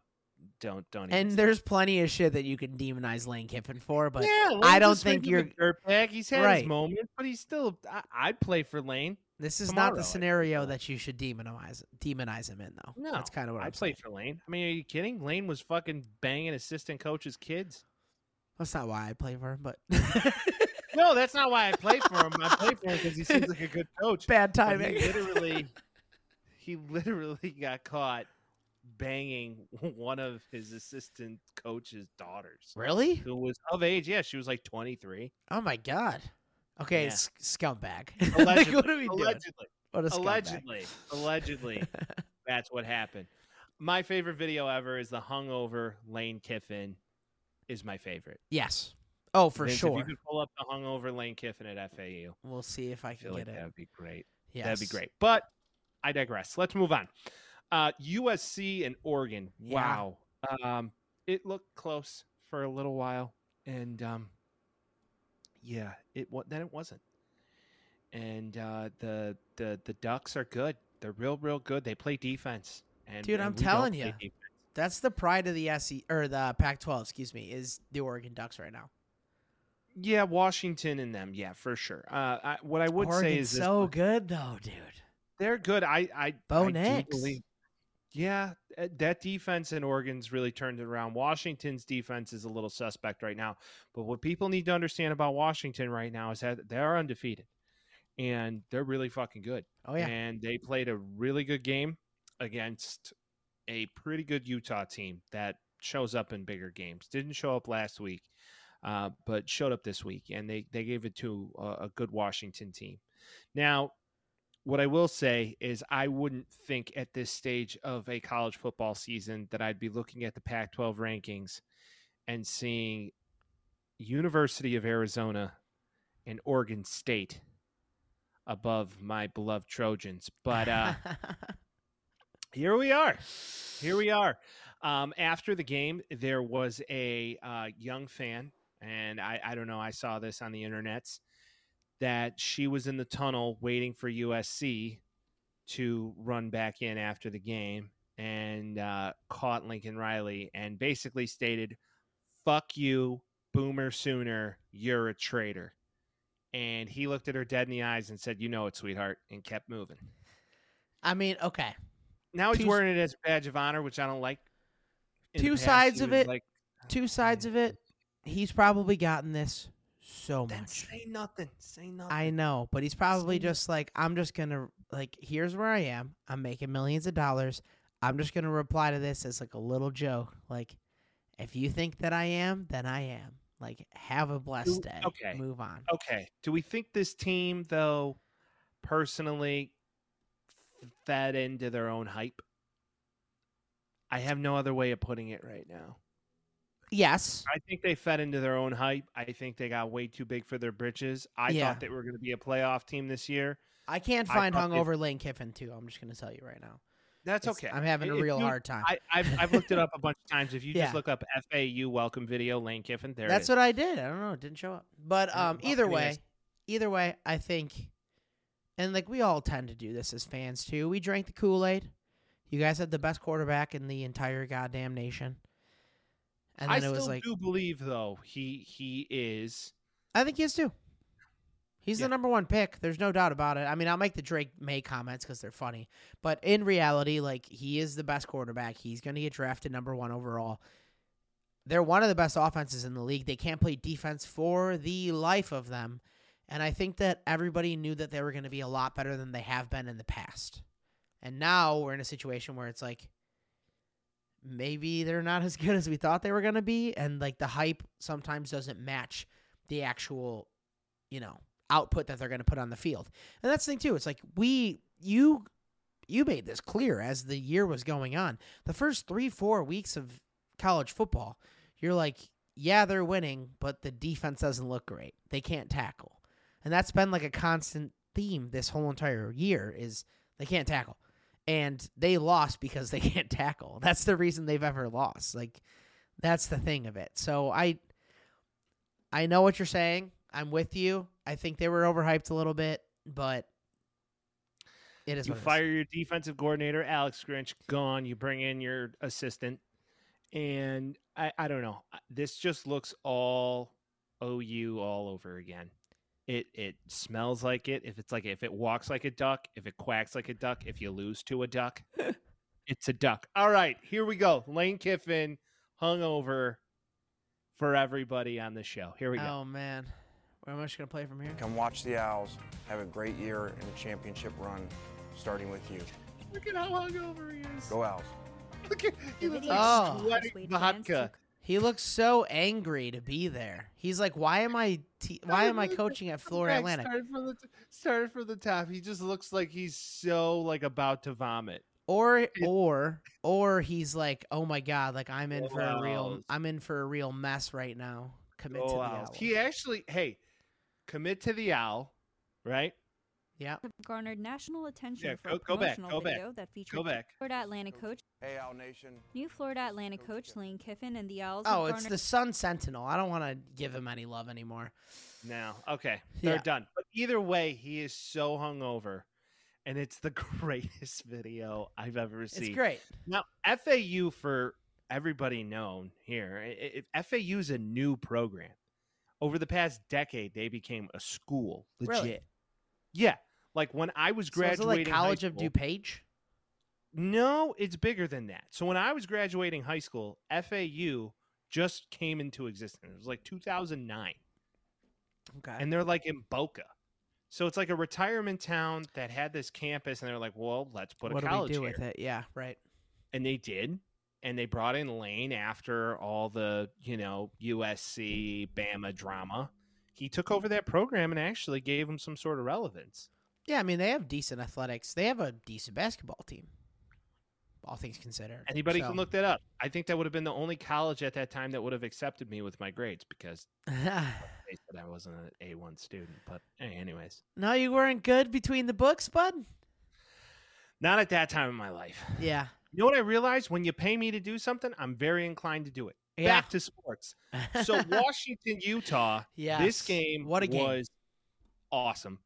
don't don't.
And there's plenty of shit that you can demonize Lane Kiffin for, but
yeah,
I don't think
you're dirtbag. He's had
Right.
his moments, but he's still. I, I'd play for Lane.
this is not the scenario that you should demonize demonize him in, though.
No,
that's kind of what
I'd play for Lane. I mean, are you kidding? Lane was fucking banging assistant coaches' kids.
That's not why I play for him, but
No, that's not why I play for him. I play for him because he seems like a good coach.
bad timing.
He literally, he literally got caught banging one of his assistant coach's daughters,
really?
who was of age. Yeah, she was like 23.
Oh my god. Okay,
Yeah.
scumbag.
Allegedly,
like, what are we doing?
allegedly,
What a scumbag.
allegedly, allegedly, that's what happened. My favorite video ever is the hungover Lane Kiffin. Is my favorite
yes. Oh, for
Vince, If
sure.
you could pull up the hungover Lane Kiffin at FAU,
We'll see if I
I
can
feel like
get it.
That'd be great.
Yes.
That'd be great. But I digress. Let's move on. Uh, USC and Oregon.
Yeah.
Wow. Um, it looked close for a little while, and um, yeah, it then it wasn't. And uh, the the the Ducks are good. They're real, real good. They play defense. And,
Dude,
and
I'm telling
you.
That's the pride of the SC or the Pac-12, excuse me, is the Oregon Ducks right now.
Yeah, Washington and them. Yeah, for sure. Uh, I, what I would say
Oregon's
is this,
so good though, dude.
they're good. I I
Bo
I
Nix.
believe- Yeah, uh, that defense in Oregon's really turned it around. Washington's defense is a little suspect right now, but what people need to understand about Washington right now is that they're undefeated, and they're really fucking good.
Oh yeah.
And they played a really good game against a pretty good Utah team that shows up in bigger games. Didn't show up last week, uh, but showed up this week, and they they gave it to a, a good Washington team. Now, what I will say is, I wouldn't think at this stage of a college football season that I'd be looking at the Pac-12 rankings and seeing University of Arizona and Oregon State above my beloved Trojans, but. uh here we are. Here we are. Um, after the game, there was a uh, young fan, and I, I don't know, I saw this on the internets that she was in the tunnel waiting for USC to run back in after the game and uh, caught Lincoln Riley and basically stated, Fuck you, Boomer Sooner, you're a traitor. And he looked at her dead in the eyes and said, You know it, sweetheart, and kept moving.
I mean, okay.
Now he's
Two-
wearing it as a badge of honor, which I don't like. In
Two sides of it.
Like,
Two sides of it. He's probably gotten this so
then
much.
say nothing. Say nothing.
I know, but he's probably
Same.
just like, I'm just gonna like, here's where I am. I'm making millions of dollars. I'm just gonna reply to this as like a little joke. Like, if you think that I am, then I am. Like, have a blessed day.
okay.
Move on.
Okay. Do we think this team, though, personally, fed into their own hype? I have no other way of putting it right now.
Yes.
I think they fed into their own hype. I think they got way too big for their britches. I
Yeah.
thought they were going to be a playoff team this year.
I can't
I
find
they-
hungover Lane Kiffin too. I'm just gonna tell you right now.
That's
It's-
okay.
I'm having a
If
real
you-
hard time.
I, I've, I've looked it up a bunch of times. If you
Yeah.
just look up FAU welcome video, Lane Kiffin, there
That's
it is.
what I did. I don't know. It didn't show up. But um, either way, either way, I think, and like we all tend to do this as fans too. We drank the Kool Aid. You guys had the best quarterback in the entire goddamn nation. And
I still
like,
do believe though he he is
I think he is too. He's
Yeah.
the number one pick. There's no doubt about it. I mean, I'll make the Drake Maye comments because they're funny, but in reality, like he is the best quarterback. He's going to get drafted number one overall. They're one of the best offenses in the league. They can't play defense for the life of them, and I think that everybody knew that they were going to be a lot better than they have been in the past. And now we're in a situation where it's like maybe they're not as good as we thought they were going to be and like the hype sometimes doesn't match the actual you know output that they're going to put on the field. And that's the thing too. It's like we you you made this clear as the year was going on. The first three four weeks of college football you're like yeah they're winning but the defense doesn't look great. They can't tackle. And that's been like a constant theme this whole entire year is they can't tackle and they lost because they can't tackle that's the reason they've ever lost like that's the thing of it so i i know what you're saying i'm with you i think they were overhyped a little bit but it is
you
what it is.
fire your defensive coordinator Alex Grinch gone. You bring in your assistant, and I I don't know. This just looks all OU all over again. It it smells like it. If it's like if it walks like a duck, if it quacks like a duck, if you lose to a duck, it's a duck. All right, here we go. Lane Kiffin hung over for everybody on the show. Here we go.
Oh man, where am I just gonna play from here?
Come watch the Owls have a great year in the championship run, starting with you.
Look at how hungover he is.
Go Owls.
Look at he
The
looks like
Oh.
sweating
persuade fans to
vodka.
He looks so angry to be there. He's like, "Why am I? Te- why am I coaching at Florida Atlantic?"
Started from the t- started from the top. He just looks like he's so like about to vomit.
Or or or he's like, "Oh my god, like I'm in
Go
for a real,
Owls.
I'm in for a real mess right now." Commit to the
Owls.
Owls.
He actually, hey, commit to the owl, right?
Yeah.
have garnered national attention
Yeah,
for
go-
a
go back,
promotional
go back,
video that featured
Go back.
Florida Atlantic coach,
Hey, Owl Nation.
new Florida Atlantic coach Lane Kiffin, and the Owls.
Oh, it's
garnered
the Sun Sentinel. I don't want to give him any love anymore.
Now, okay, they're
Yeah.
done. But either way, he is so hungover, and it's the greatest video I've ever seen.
It's great.
Now, FAU for everybody known here, i- i- FAU is a new program. Over the past decade, they became a school. Legit.
Really?
Yeah. Like when I was
So is it
graduating
like
high
College of DuPage?
No, it's bigger than that. So when I was graduating high school, FAU just came into existence. It was like 2009,
Okay.
and they're like in Boca. So it's like a retirement town that had this campus, and they're like, "Well, let's put
what
a
do
college
we do
here."
with it? Yeah, right.
and they did and they brought in lane after all the you know usc bama drama he took over that program and actually gave him some sort of relevance
Yeah, I mean they have decent athletics. They have a decent basketball team. All things considered.
anybody
So-
can look that up i think that would have been the only college at that time that would have accepted me with my grades because they said i wasn't an a1 student but hey, anyways
no, you weren't good between the books, bud.
not at that time in my life
Yeah.
you know what i realized when you pay me to do something i'm very inclined to do it
Yeah.
back to sports so washington utah
Yeah.
this game
What a game.
was awesome.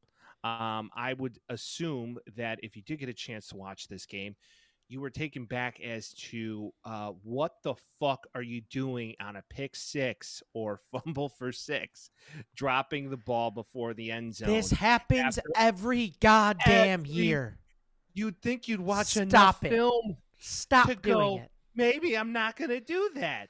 Um, I would assume that if you did get a chance to watch this game, you were taken back as to uh, what the fuck are you doing on a pick six or fumble for six, dropping the ball before the end zone.
This happens
after
every goddamn
every
year.
You'd think you'd watch
Stop
enough
it.
film.
Stop
to
doing
go-
it.
Maybe I'm not going to do that.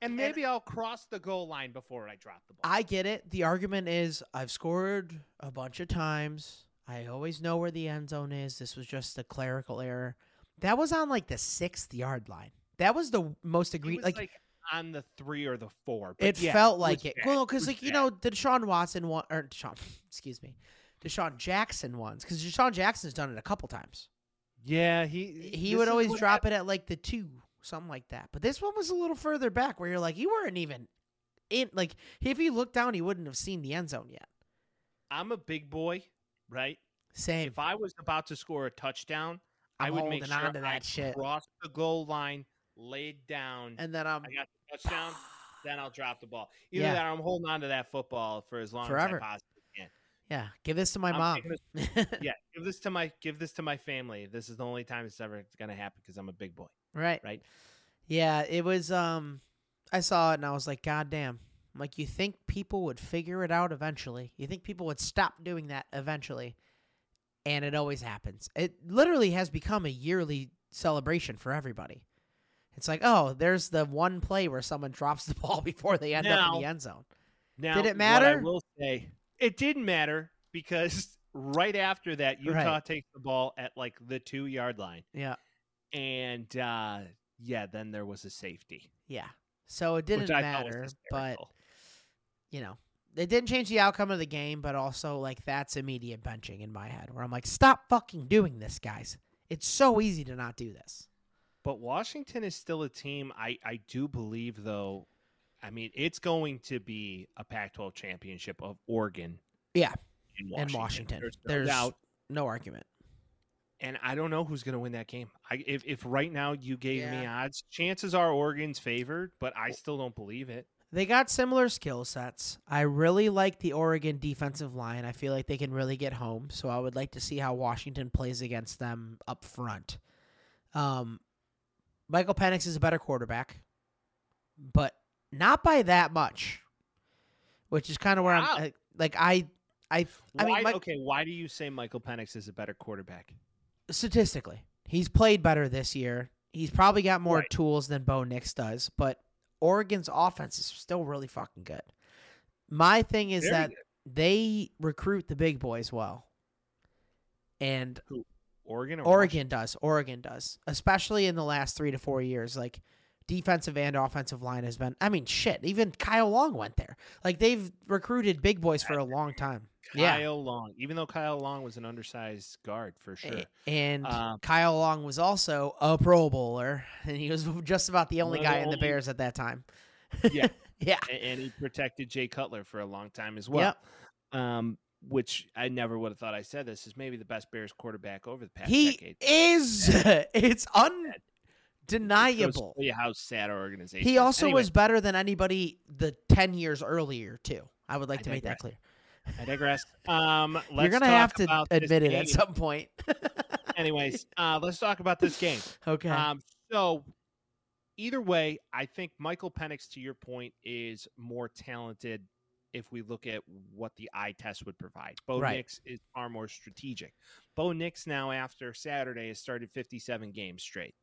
And
And-
maybe I'll cross the goal line before I drop the ball.
I get it. The argument is I've scored a bunch of times. I always know where the end zone is. This was just a clerical error. That was on like the sixth yard line. That was the most agreed. Like,
like, on the three or the four.
It
yeah,
felt like it. Well, because like you
bad.
know the Deshaun Watson one or Deshaun, excuse me, DeSean Jackson ones. Because DeSean Jackson's done it a couple times.
yeah, he
He would always drop it at like the two, something like that. But this one was a little further back, where you're like, you weren't even in. Like, if he looked down, he wouldn't have seen the end zone yet.
I'm a big boy, right?
Same.
If I was about to score a touchdown, I
I'm
would make sure
on to that
I
shit.
crossed the goal line, laid down,
and then I'm
I got the touchdown, then I'll drop the ball. Either
Yeah.
that, or I'm holding on to that football for as long
Forever.
as I possibly.
Yeah, give this to my
I'm
mom.
taking Yeah, give this to my give this to my family. This is the only time it's ever gonna happen because I'm a big boy.
right.
Right.
Yeah, it was. Um, I saw it and I was like, God damn. I'm like, you think people would figure it out eventually? You think people would stop doing that eventually? And it always happens. It literally has become a yearly celebration for everybody. It's like, oh, there's the one play where someone drops the ball before they end up in the end zone.
Now,
Did it matter?
I will say it didn't matter because right after that, Utah
Right.
takes the ball at like the two yard line,
Yeah,
and uh, yeah, then there was a safety,
yeah. So it didn't
which I thought was
matter, but you know, it didn't change the outcome of the game, but also like that's immediate benching in my head where I'm like, stop fucking doing this, guys. It's so easy to not do this.
But Washington is still a team. I I do believe though. I mean, it's going to be a Pac-12 championship of Oregon.
Yeah,
in
and
Washington.
Washington.
There's no
There's
doubt.
no argument.
And I don't know who's going to win that game. I, if if right now you gave me odds, chances are Oregon's favored, but I still don't believe it.
They got similar skill sets. I really like the Oregon defensive line. I feel like they can really get home. So I would like to see how Washington plays against them up front. Um, Michael Penix is a better quarterback, but not by that much. Which is kind of where
Wow.
I'm like I I I
Why,
mean Mike,
okay, why do you say Michael Penix is a better quarterback?
statistically, he's played better this year. He's probably got more
Right.
tools than Bo Nix does, but Oregon's offense is still really fucking good. My thing is
Very
that
good.
they recruit the big boys well. And
Oregon or
Oregon does. Oregon does. Especially in the last three to four years. Like defensive and offensive line has been I mean shit, even Kyle Long went there. Like they've recruited big boys for a long time.
Kyle
Yeah.
Long, even though Kyle Long was an undersized guard for sure.
And
Um,
Kyle Long was also a Pro Bowler, and he was just about the only guy
the
in the Bears at that time.
Yeah.
yeah.
and he protected Jay Cutler for a long time as well.
Yep.
Um, which I never would have thought I said this is maybe the best Bears quarterback over the past
He
decade.
is. It's
It goes to
undeniable.
show you how sad our organization.
He also
Anyway,
was better than anybody the 10 years earlier, too. I would like
I
to make that clear.
I digress. Um, let's
You're
talk
have to admit it
game.
at some point.
Anyways, uh, let's talk about this game.
okay.
Um, so either way, I think Michael Penix, to your point, is more talented if we look at what the eye test would provide. Bo
Right.
Nix is far more strategic. Bo Nix now after Saturday has started 57 games straight.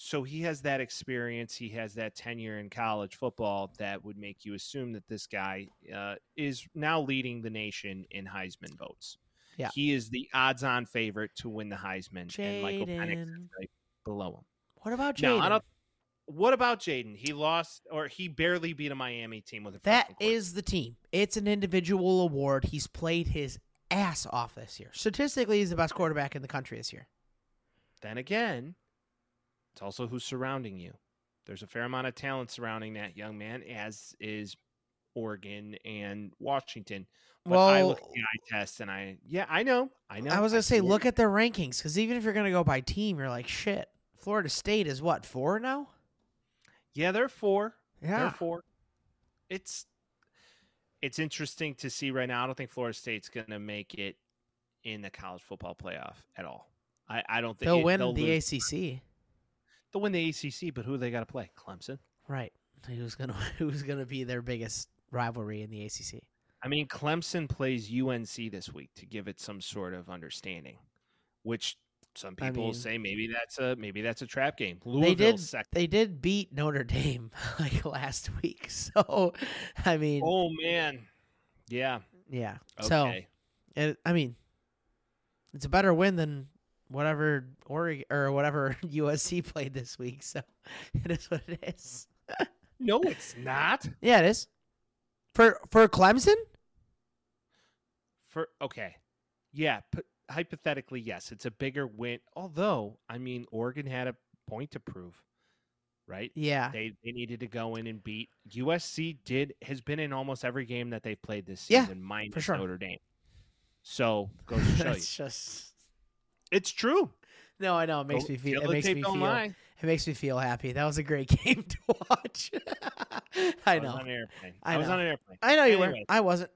So he has that experience. He has that tenure in college football that would make you assume that this guy uh, is now leading the nation in Heisman votes.
Yeah.
He is the odds-on favorite to win the Heisman, and Michael Penix is right below him.
what about Jaden?
What about Jaden? He lost, or he barely beat a Miami team with a
That
freshman
the team. It's an individual award. He's played his ass off this year. Statistically, he's the best quarterback in the country this year.
Then again, it's also who's surrounding you. There's a fair amount of talent surrounding that young man, as is Oregon and Washington. But I look at the eye test, and I, yeah, I know, I know.
I was gonna say, look at their rankings, because even if you're gonna go by team, you're like, shit. Florida State is what four now?
yeah, they're four.
Yeah.
They're four. It's it's interesting to see right now. I don't think Florida State's going to make it in the college football playoff at all. I, I don't think
they'll
it-
win
they'll
the
lose.
ACC.
They'll win the ACC, but who they got to play? Clemson.
Right. Who's gonna Who's gonna be their biggest rivalry in the ACC?
I mean, Clemson plays UNC this week to give it some sort of understanding, which some
I
people
mean-
say maybe that's a maybe that's a trap game.
They did.
second.
They did beat Notre Dame like last week. So, I mean,
Oh man, yeah.
yeah. So, it, I mean, it's a better win than whatever Oregon or whatever USC played this week. So, it is what it is.
no, it's not.
Yeah, it is. For for Clemson,
For okay, yeah. P- hypothetically, yes, it's a bigger win. Although, I mean, Oregon had a point to prove, right?
yeah,
They they needed to go in and beat USC. Did has been in almost every game that they've played this
Yeah,
season, minus
sure.
Notre Dame. So goes to show you,
just
it's true.
no. I know it makes
Go-
me feel. It makes me feel.
lie.
It makes me feel happy. That was a great game to watch. I
was
know.
on an airplane.
I
I, was on an airplane.
I know you were. I wasn't.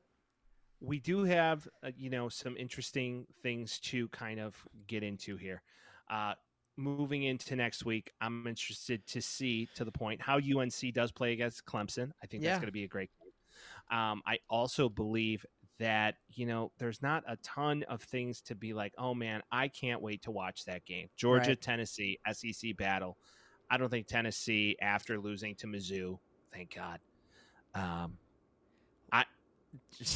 we do have uh, you know some interesting things to kind of get into here uh moving into next week i'm interested to see to the point how unc does play against clemson i think
Yeah.
that's going to be a great game um i also believe that you know there's not a ton of things to be like oh man i can't wait to watch that game georgia
Right.
tennessee sec battle i don't think tennessee after losing to mizzou thank god um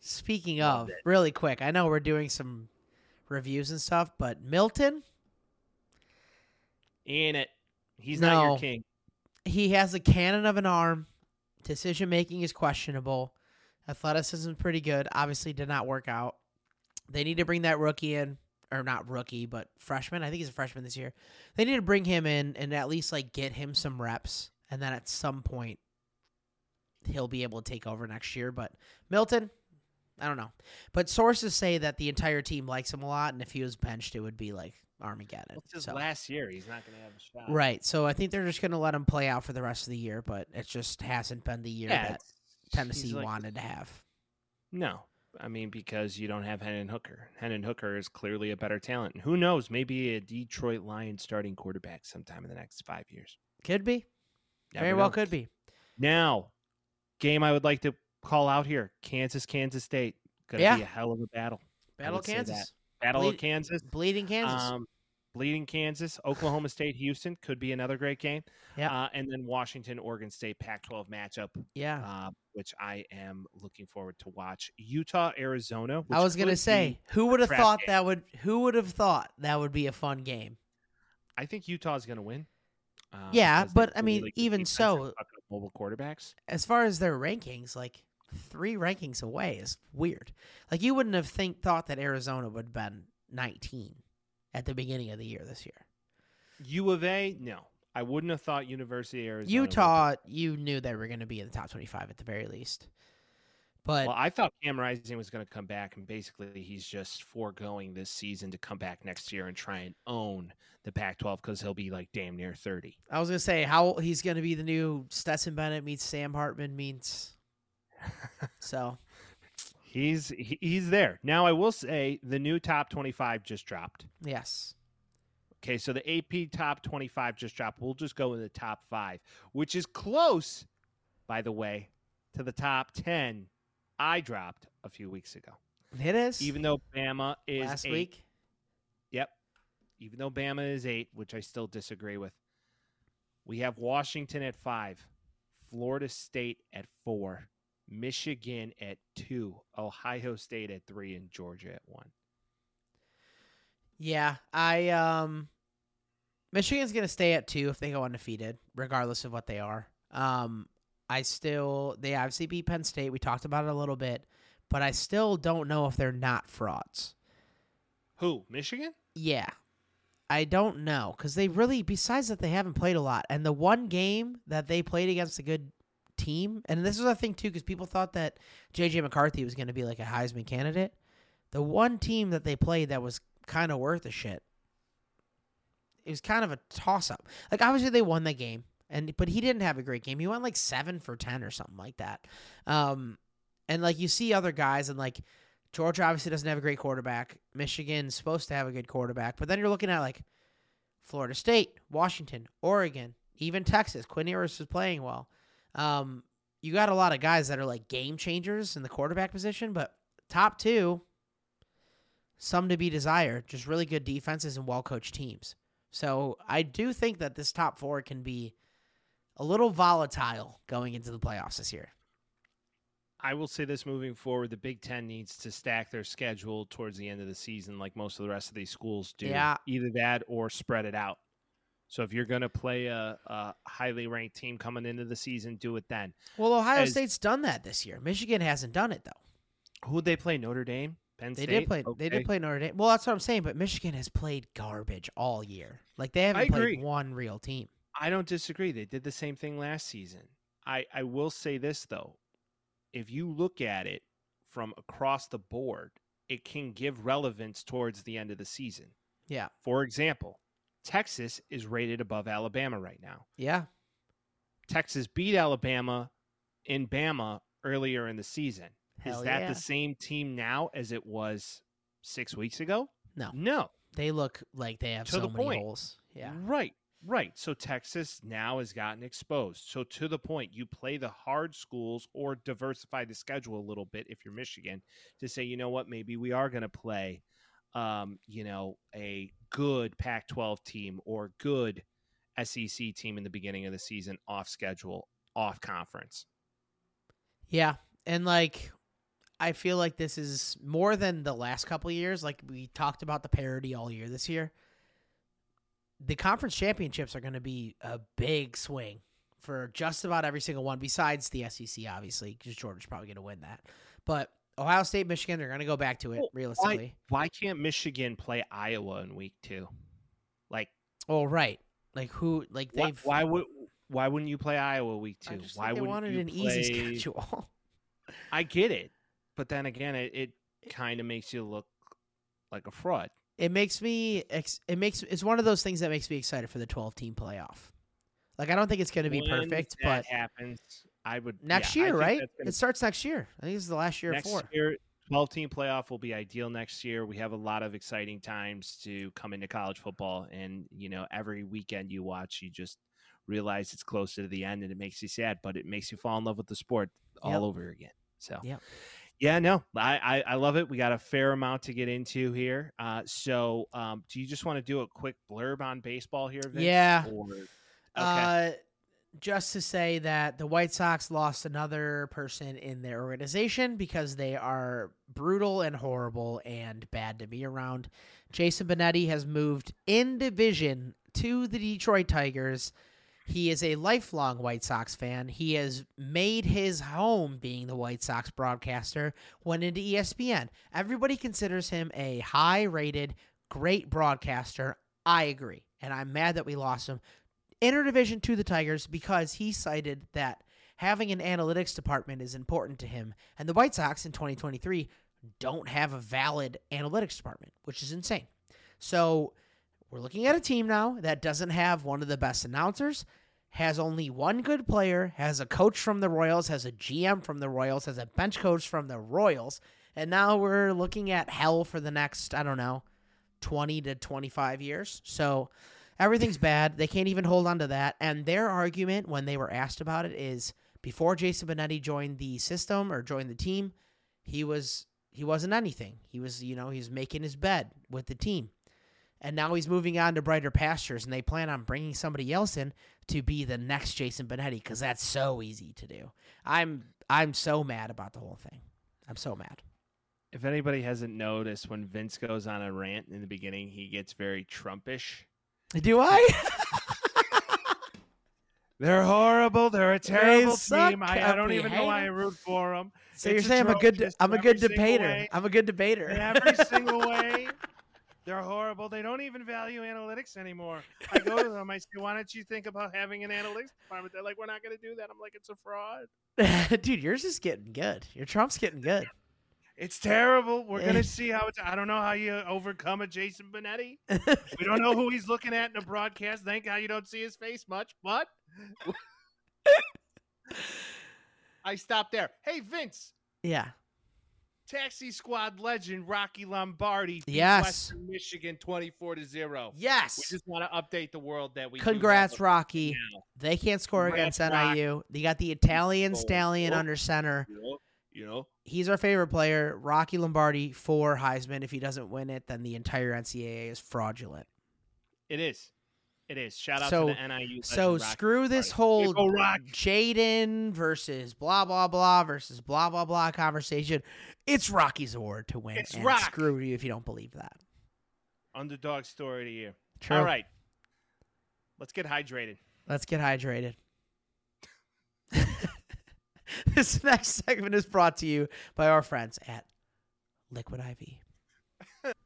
Speaking of,
it.
really quick, I know we're doing some reviews and stuff, but Milton,
in it he's not your king
he has a cannon of an arm. Decision making is questionable. Athleticism is pretty good. Obviously, did not work out. They need to bring that rookie in, or not rookie, but freshman. I think he's a freshman this year. They need to bring him in and at least like get him some reps, and then at some point he'll be able to take over next year. But Milton, I don't know. But sources say that the entire team likes him a lot, and if he was benched, it would be like Armageddon.
What's his
So-
last year? He's not going to have a shot.
Right. So I think they're just going to let him play out for the rest of the year, but it just hasn't been the year
Yeah.
that
it's-
Tennessee
like-
wanted to have.
No. I mean, because you don't have Hendon Hooker. Hendon Hooker is clearly a better talent. And who knows? Maybe a Detroit Lions starting quarterback sometime in the next five years.
Could be.
Never
Very well
know.
could be.
Now, game I would like to call out here Kansas, Kansas State. To
Yeah.
be a hell of a battle.
Battle Kansas.
Battle
Bleed-
of Kansas.
Bleeding Kansas.
Um, Bleeding Kansas, Oklahoma State, Houston could be another great game.
Yeah.
Uh, and then Washington, Oregon State, Pac-12 matchup,
Yeah.
uh, which I am looking forward to watch. Utah, Arizona. Which
I was gonna say, who would have thought
game.
that would? Who would have thought that would be a fun game?
I think Utah's going to win. uh,
Yeah, but, I mean,
really
even so-
mobile quarterbacks.
As far as their rankings, like three rankings away is weird. Like you wouldn't have think thought that Arizona would have been 19 at the beginning of the year this year.
U of A, no, I wouldn't have thought University of Arizona.
Utah, you knew they were going to be in the top 25 at the very least. But
Well, I thought Cam Rising was going to come back, and basically he's just foregoing this season to come back next year and try and own the Pac-12 because he'll be like damn near thirty.
I was going to say how he's going to be the new Stetson Bennett meets Sam Hartman meets. So
He's he's there now. I will say the new top twenty-five just dropped.
yes,
Okay, so the AP top twenty-five just dropped. We'll just go in the top five, which is close, by the way, to the top ten I dropped a few weeks ago.
it is.
Even though Bama is
last
eight,
week,
Yep. Even though Bama is eight, which I still disagree with, we have Washington at five, Florida State at four, Michigan at two, Ohio State at three, and Georgia at one.
Yeah, I um Michigan's going to stay at 2 if they go undefeated regardless of what they are. Um I still they obviously beat Penn State. We talked about it a little bit, but I still don't know if they're not frauds.
Who? Michigan?
Yeah. I don't know cuz they really besides that they haven't played a lot and the one game that they played against a good team and this is a thing too cuz people thought that JJ McCarthy was going to be like a Heisman candidate. The one team that they played that was kind of worth a shit. It was kind of a toss up. Like obviously they won the game and but he didn't have a great game. He went like 7 for 10 or something like that. Um and like you see other guys and like Georgia obviously doesn't have a great quarterback. Michigan's supposed to have a good quarterback, but then you're looking at like Florida State, Washington, Oregon, even Texas. Quinn Ewers is playing well. Um, you got a lot of guys that are like game changers in the quarterback position, but top two, some to be desired. Just really good defenses and well coached teams. So I do think that this top four can be a little volatile going into the playoffs this year.
I will say this moving forward, the Big Ten needs to stack their schedule towards the end of the season, like most of the rest of these schools do.
Yeah.
Either that or spread it out. So if you're going to play a, a highly ranked team coming into the season, do it then.
Well, Ohio
As-
State's done that this year. Michigan hasn't done it though.
Who would they play? Notre Dame? Penn State.
They did play. They did play Notre Dame. Well, that's what I'm saying. But Michigan has played garbage all year. Like they haven't played one real team.
I don't disagree. They did the same thing last season. I, I will say this though. If you look at it from across the board, it can give relevance towards the end of the season.
Yeah.
For example, Texas is rated above Alabama right now.
Yeah.
Texas beat Alabama in Bama earlier in the season.
Hell
is that
yeah.
the same team now as it was six weeks ago?
No.
No.
They look like they have
To
so
the
many
point.
holes. Yeah.
Right. Right. So Texas now has gotten exposed. So to the point, you play the hard schools or diversify the schedule a little bit if you're Michigan to say, you know what, maybe we are going to play, um, you know, a good Pac-12 team or good SEC team in the beginning of the season off schedule, off conference.
Yeah. And like I feel like this is more than the last couple years. Like we talked about the parity all year this year. The conference championships are going to be a big swing for just about every single one, besides the SEC, obviously, because Georgia's probably going to win that. But Ohio State, Michigan, they're going to go back to it
Well,
realistically.
Why can't Michigan play Iowa in week two? Like,
Oh, right. Like who? Like
why,
they've.
why would why wouldn't you play Iowa week two? Why wouldn't
wanted
you
an
play...
easy schedule.
I get it, but then again, it, it kind of makes you look like a fraud.
it makes me. Ex- it makes. It's one of those things that makes me excited for the twelve team playoff. Like I don't think it's going to be
When
perfect, but
happens. I would
next
yeah,
year, right?
gonna-
It starts next year. I think this is the last year
next
of four.
year, twelve team playoff will be ideal next year. We have a lot of exciting times to come into college football, and you know, every weekend you watch, you just realize it's closer to the end, and it makes you sad, but it makes you fall in love with the sport all
Yep.
over again. So,
Yep.
Yeah, no, I, I I love it. We got a fair amount to get into here. Uh, so, um, do you just want to do a quick blurb on baseball here? Vince?
Yeah.
Or, okay.
Uh, just to say that the White Sox lost another person in their organization because they are brutal and horrible and bad to be around. Jason Benetti has moved in division to the Detroit Tigers. He is a lifelong White Sox fan. He has made his home being the White Sox broadcaster, went into ESPN. Everybody considers him a high rated, great broadcaster. I agree. And I'm mad that we lost him interdivision to the Tigers because he cited that having an analytics department is important to him. And the White Sox in 2023 don't have a valid analytics department, which is insane. So we're looking at a team now that doesn't have one of the best announcers, has only one good player, has a coach from the Royals, has a GM from the Royals, has a bench coach from the Royals. And now we're looking at hell for the next, I don't know, 20 to 25 years. So everything's bad. They can't even hold on to that. And their argument when they were asked about it is before Jason Benetti joined the system or joined the team, he was he wasn't anything. He was, you know, he's making his bed with the team. And now he's moving on to brighter pastures and they plan on bringing somebody else in to be the next Jason Benetti cuz that's so easy to do. I'm I'm so mad about the whole thing. I'm so mad.
if anybody hasn't noticed, when Vince goes on a rant in the beginning, he gets very Trumpish.
Do I?
They're horrible. They're a terrible
suck.
team. I, I don't even know why I root for them.
so
It's
you're saying I'm a good I'm a good debater.
way.
I'm a good debater.
In every single way. They're horrible. They don't even value analytics anymore. I go to them. I say, "Why don't you think about having an analytics department?" They're like, "We're not going to do that." I'm like, "It's a fraud.
Dude, yours is getting good. Your Trump's getting good.
It's terrible. We're going to see how it's. I don't know how you overcome a Jason Benetti. We don't know who he's looking at in a broadcast. Thank God you don't see his face much, but I stopped there. Hey, Vince,
yeah.
Taxi Squad legend Rocky Lombardi,
Yes.
Western Michigan, twenty-four to zero.
Yes.
We just want to update the world that we.
Congrats, Rocky.
now.
They can't score
Congrats,
against. NIU. They got the Italian
Oh,
stallion
oh.
under center.
You know.
He's our favorite player. Rocky Lombardi for Heisman. If he doesn't win it, then the entire NCAA is fraudulent.
It is. It is. Shout out
So-
to the NIU.
So screw this whole. Jaden versus blah blah blah versus blah blah blah conversation. It's Rocky's award to win.
It's Rock.
Screw you if you don't believe that.
Underdog story of the year.
True.
All right. Let's get hydrated.
Let's get hydrated. this next segment is brought to you by our friends at Liquid IV.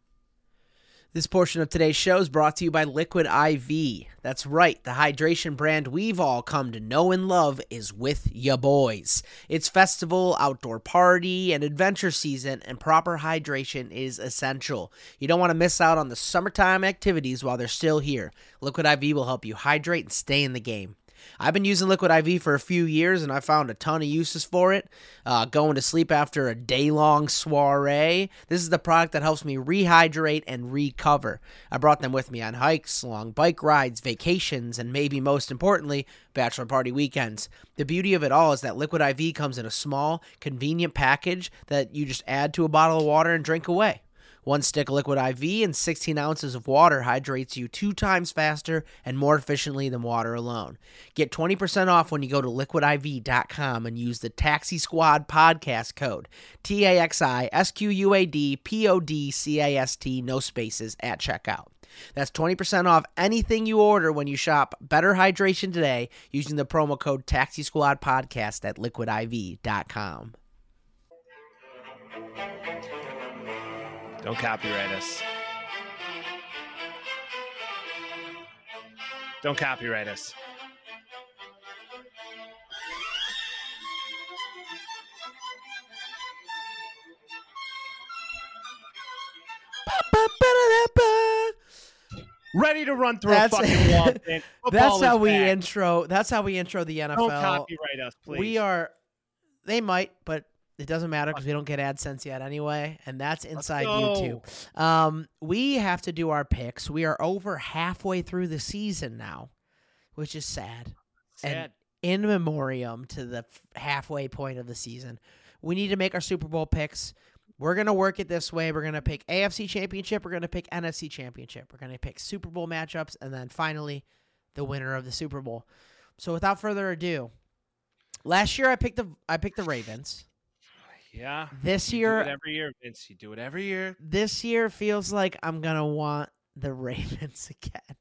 This portion of today's show is brought to you by Liquid IV. That's right, the hydration brand we've all come to know and love is with ya boys. It's festival, outdoor party, and adventure season, and proper hydration is essential. You don't want to miss out on the summertime activities while they're still here. Liquid IV will help you hydrate and stay in the game. I've been using Liquid IV for a few years and I found a ton of uses for it. Uh, going to sleep after a day long soiree. This is the product that helps me rehydrate and recover. I brought them with me on hikes, long bike rides, vacations, and maybe most importantly, bachelor party weekends. The beauty of it all is that Liquid IV comes in a small, convenient package that you just add to a bottle of water and drink away. One stick of liquid IV and 16 ounces of water hydrates you two times faster and more efficiently than water alone. Get 20% off when you go to liquidiv.com and use the Taxi Squad podcast code T A X I S Q U A D P O D C A S T, no spaces, at checkout. That's 20% off anything you order when you shop Better Hydration today using the promo code Taxi Squad Podcast at liquidiv.com.
Don't copyright us. Don't copyright us. Ready to run through
That's-
a fucking wall.
That's how we
back.
intro. That's how we intro the NFL.
Don't copyright us, please.
We are. They might, but it doesn't matter because we don't get AdSense yet anyway, and that's inside. YouTube. Um, we have to do our picks. We are over halfway through the season now, which is sad.
sad.
in memoriam to the halfway point of the season. we need to make our Super Bowl picks. We're gonna work it this way. We're gonna pick AFC Championship. We're gonna pick NFC Championship. We're gonna pick Super Bowl matchups, and then finally, the winner of the Super Bowl. So without further ado, last year I picked the I picked the Ravens.
Yeah.
This
You
year,
every year, Vince. You do it every year.
this year feels like I'm gonna want the Ravens again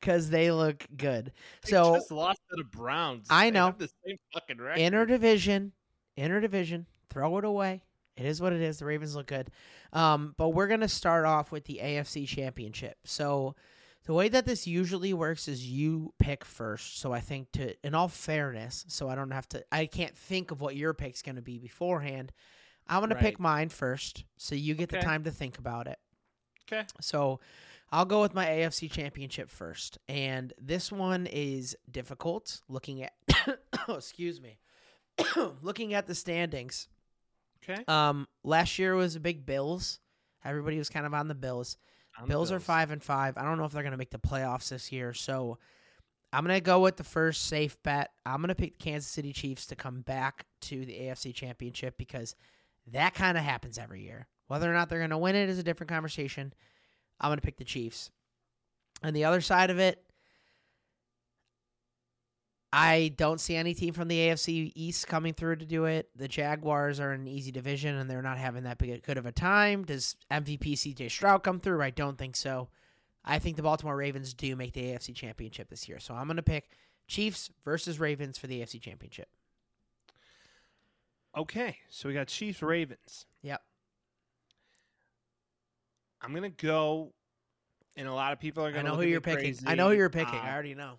because they look good.
They
So
just lost to the Browns.
I know.
the same fucking record.
inner division, inner division, throw it away. It is what it is. The Ravens look good. Um, but we're gonna start off with the AFC Championship. So the way that this usually works is you pick first. So I think to in all fairness, so I don't have to I can't think of what your pick's gonna be beforehand. I'm gonna pick mine first, so you get the time to think about it.
Okay.
So I'll go with my AFC championship first. And this one is difficult looking at oh, excuse me. looking at the standings.
Okay.
Um last year was a big Bills. Everybody was kind of on the Bills.
On the
Bills, are 5 and 5. I don't know if they're going to make the playoffs this year. So I'm going to go with the first safe bet. I'm going to pick the Kansas City Chiefs to come back to the AFC Championship because that kind of happens every year. Whether or not they're going to win it is a different conversation. I'm going to pick the Chiefs. On the other side of it, I don't see any team from the AFC East coming through to do it. The Jaguars are an easy division and they're not having that big good of a time. Does MVP CJ Stroud come through? I don't think so. I think the Baltimore Ravens do make the AFC Championship this year. So I'm going to pick Chiefs versus Ravens for the AFC Championship.
Okay. So we got Chiefs Ravens.
Yep.
I'm gonna go, and a lot of people are gonna.
know
look
who you're picking. I know who you're picking.
Uh,
I already know.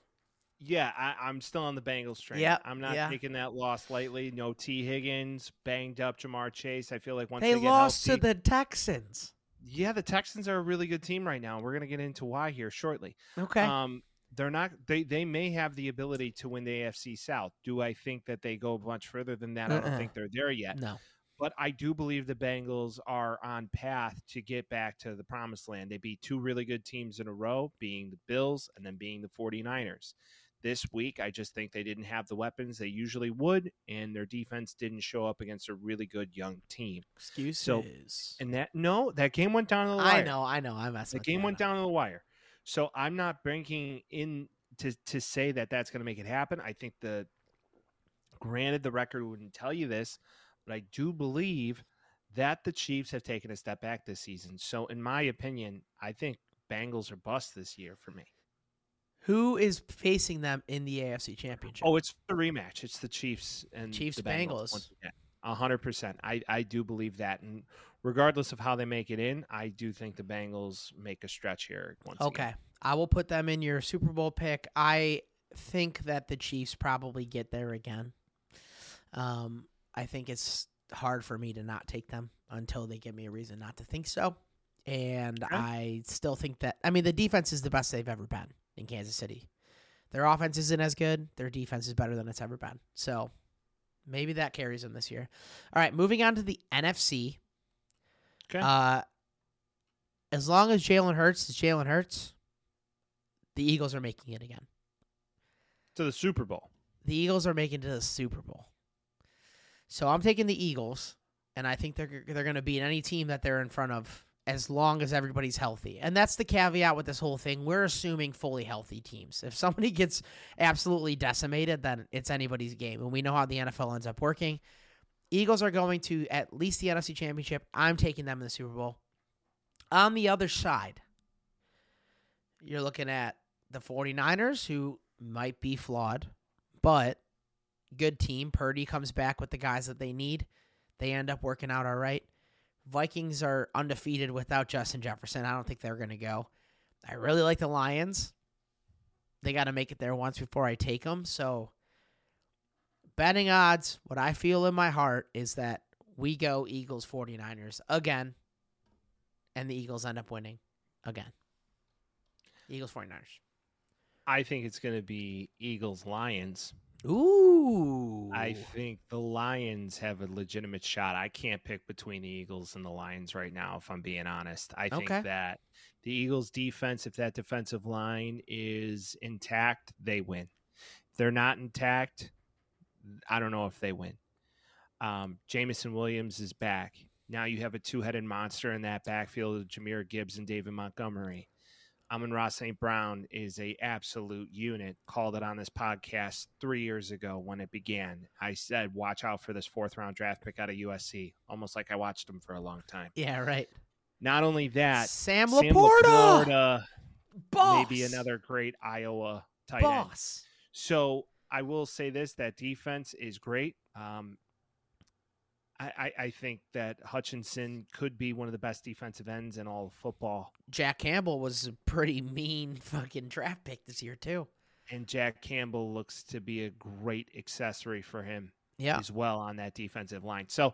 Yeah, I, I'm still on the Bengals train.
Yeah,
I'm not
yeah.
taking that loss lightly. No Tee Higgins, banged up Ja'Marr Chase. I feel like once
They
they, get
lost
healthy,
to the Texans.
yeah, the Texans are a really good team right now. We're gonna get into why here shortly.
Okay.
Um, they're not. They they may have the ability to win the AFC South. Do I think that they go much further than that? I
Uh-uh.
don't think they're there yet.
no.
But I do believe the Bengals are on path to get back to the promised land. They beat two really good teams in a row, being the Bills and then being the 49ers. This week, I just think they didn't have the weapons they usually would, and their defense didn't show up against a really good young team.
Excuses.
And that no, that game went down to the wire.
I know. I know. I'm messing
The game went down to the wire. So I'm not bringing in to to say that that's going to make it happen. I think the granted the record wouldn't tell you this, but I do believe that the Chiefs have taken a step back this season. So in my opinion, I think Bengals are bust this year for me.
Who is facing them in the AFC Championship?
Oh, it's the rematch. It's the Chiefs and
Chiefs,
the Bengals.
Bengals.
A hundred percent. I I do believe that, and regardless of how they make it in, I do think the Bengals make a stretch here once
Okay.
again.
I will put them in your Super Bowl pick. I think that the Chiefs probably get there again. Um, I think it's hard for me to not take them until they give me a reason not to think so. And
Okay.
I still think that I mean the defense is the best they've ever been in Kansas City. Their offense isn't as good. Their defense is better than it's ever been. So maybe that carries them this year. All right, moving on to the NFC.
Okay.
Uh, as long as Jalen Hurts is Jalen Hurts, the Eagles are making it again.
to the Super Bowl.
The Eagles are making it to the Super Bowl. So I'm taking the Eagles, and I think they're they're going to beat any team that they're in front of as long as everybody's healthy. And that's the caveat with this whole thing. We're assuming fully healthy teams. If somebody gets absolutely decimated, then it's anybody's game, and we know how the NFL ends up working. Eagles are going to at least the NFC Championship. I'm taking them in the Super Bowl. On the other side, you're looking at the 49ers, who might be flawed, but good team. Purdy comes back with the guys that they need. They end up working out all right. Vikings are undefeated without Justin Jefferson. I don't think they're going to go. I really like the Lions. They got to make it there once before I take them. So, betting odds, what I feel in my heart is that we go Eagles 49ers again, and the Eagles end up winning again. Eagles 49ers.
I think it's going to be Eagles Lions.
Ooh.
I think the Lions have a legitimate shot. I can't pick between the Eagles and the Lions right now, if I'm being honest. I think
Okay.
that the Eagles' defense, if that defensive line is intact, they win. If they're not intact, I don't know if they win. Um, Jameson Williams is back. Now you have a two-headed monster in that backfield of Jahmyr Gibbs and David Montgomery. Amon-Ra St. Brown is a absolute unit. Called it on this podcast three years ago when it began. I said, watch out for this fourth round draft pick out of USC. Almost like I watched him for a long time.
Yeah, right.
Not only that,
Sam
Sam
LaPorta,
LaPorta,
boss,
maybe another great Iowa tight end. So I will say this: that defense is great. Um, I, I, think that Hutchinson could be one of the best defensive ends in all of football,
Jack Campbell was a pretty mean fucking draft pick this year too.
and Jack Campbell looks to be a great accessory for him
Yeah,
as well on that defensive line. So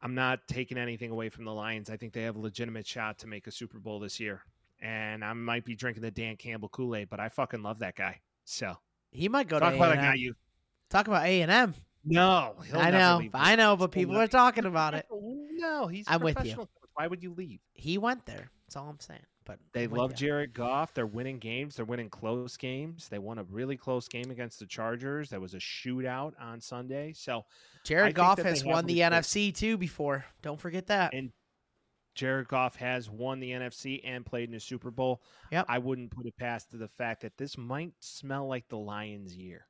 I'm not taking anything away from the Lions. I think they have a legitimate shot to make a Super Bowl this year, and I might be drinking the Dan Campbell Kool Aid, but I fucking love that guy. So
he might go
talk
to
about
A&M.
guy you.
Talk about A and M.
No, he'll
I know, I know, but people are talking about it.
No, he's
I'm with you.
Why would you leave?
He went there. That's all I'm saying. But
They love. Jared Goff. They're winning games. They're winning close games. They won a really close game against the Chargers. That was a shootout on Sunday. So
Jared Goff has won the NFC too before. Don't forget that.
And Jared Goff has won the NFC and played in the Super Bowl.
Yep.
I wouldn't put it past the fact that this might smell like the Lions' year.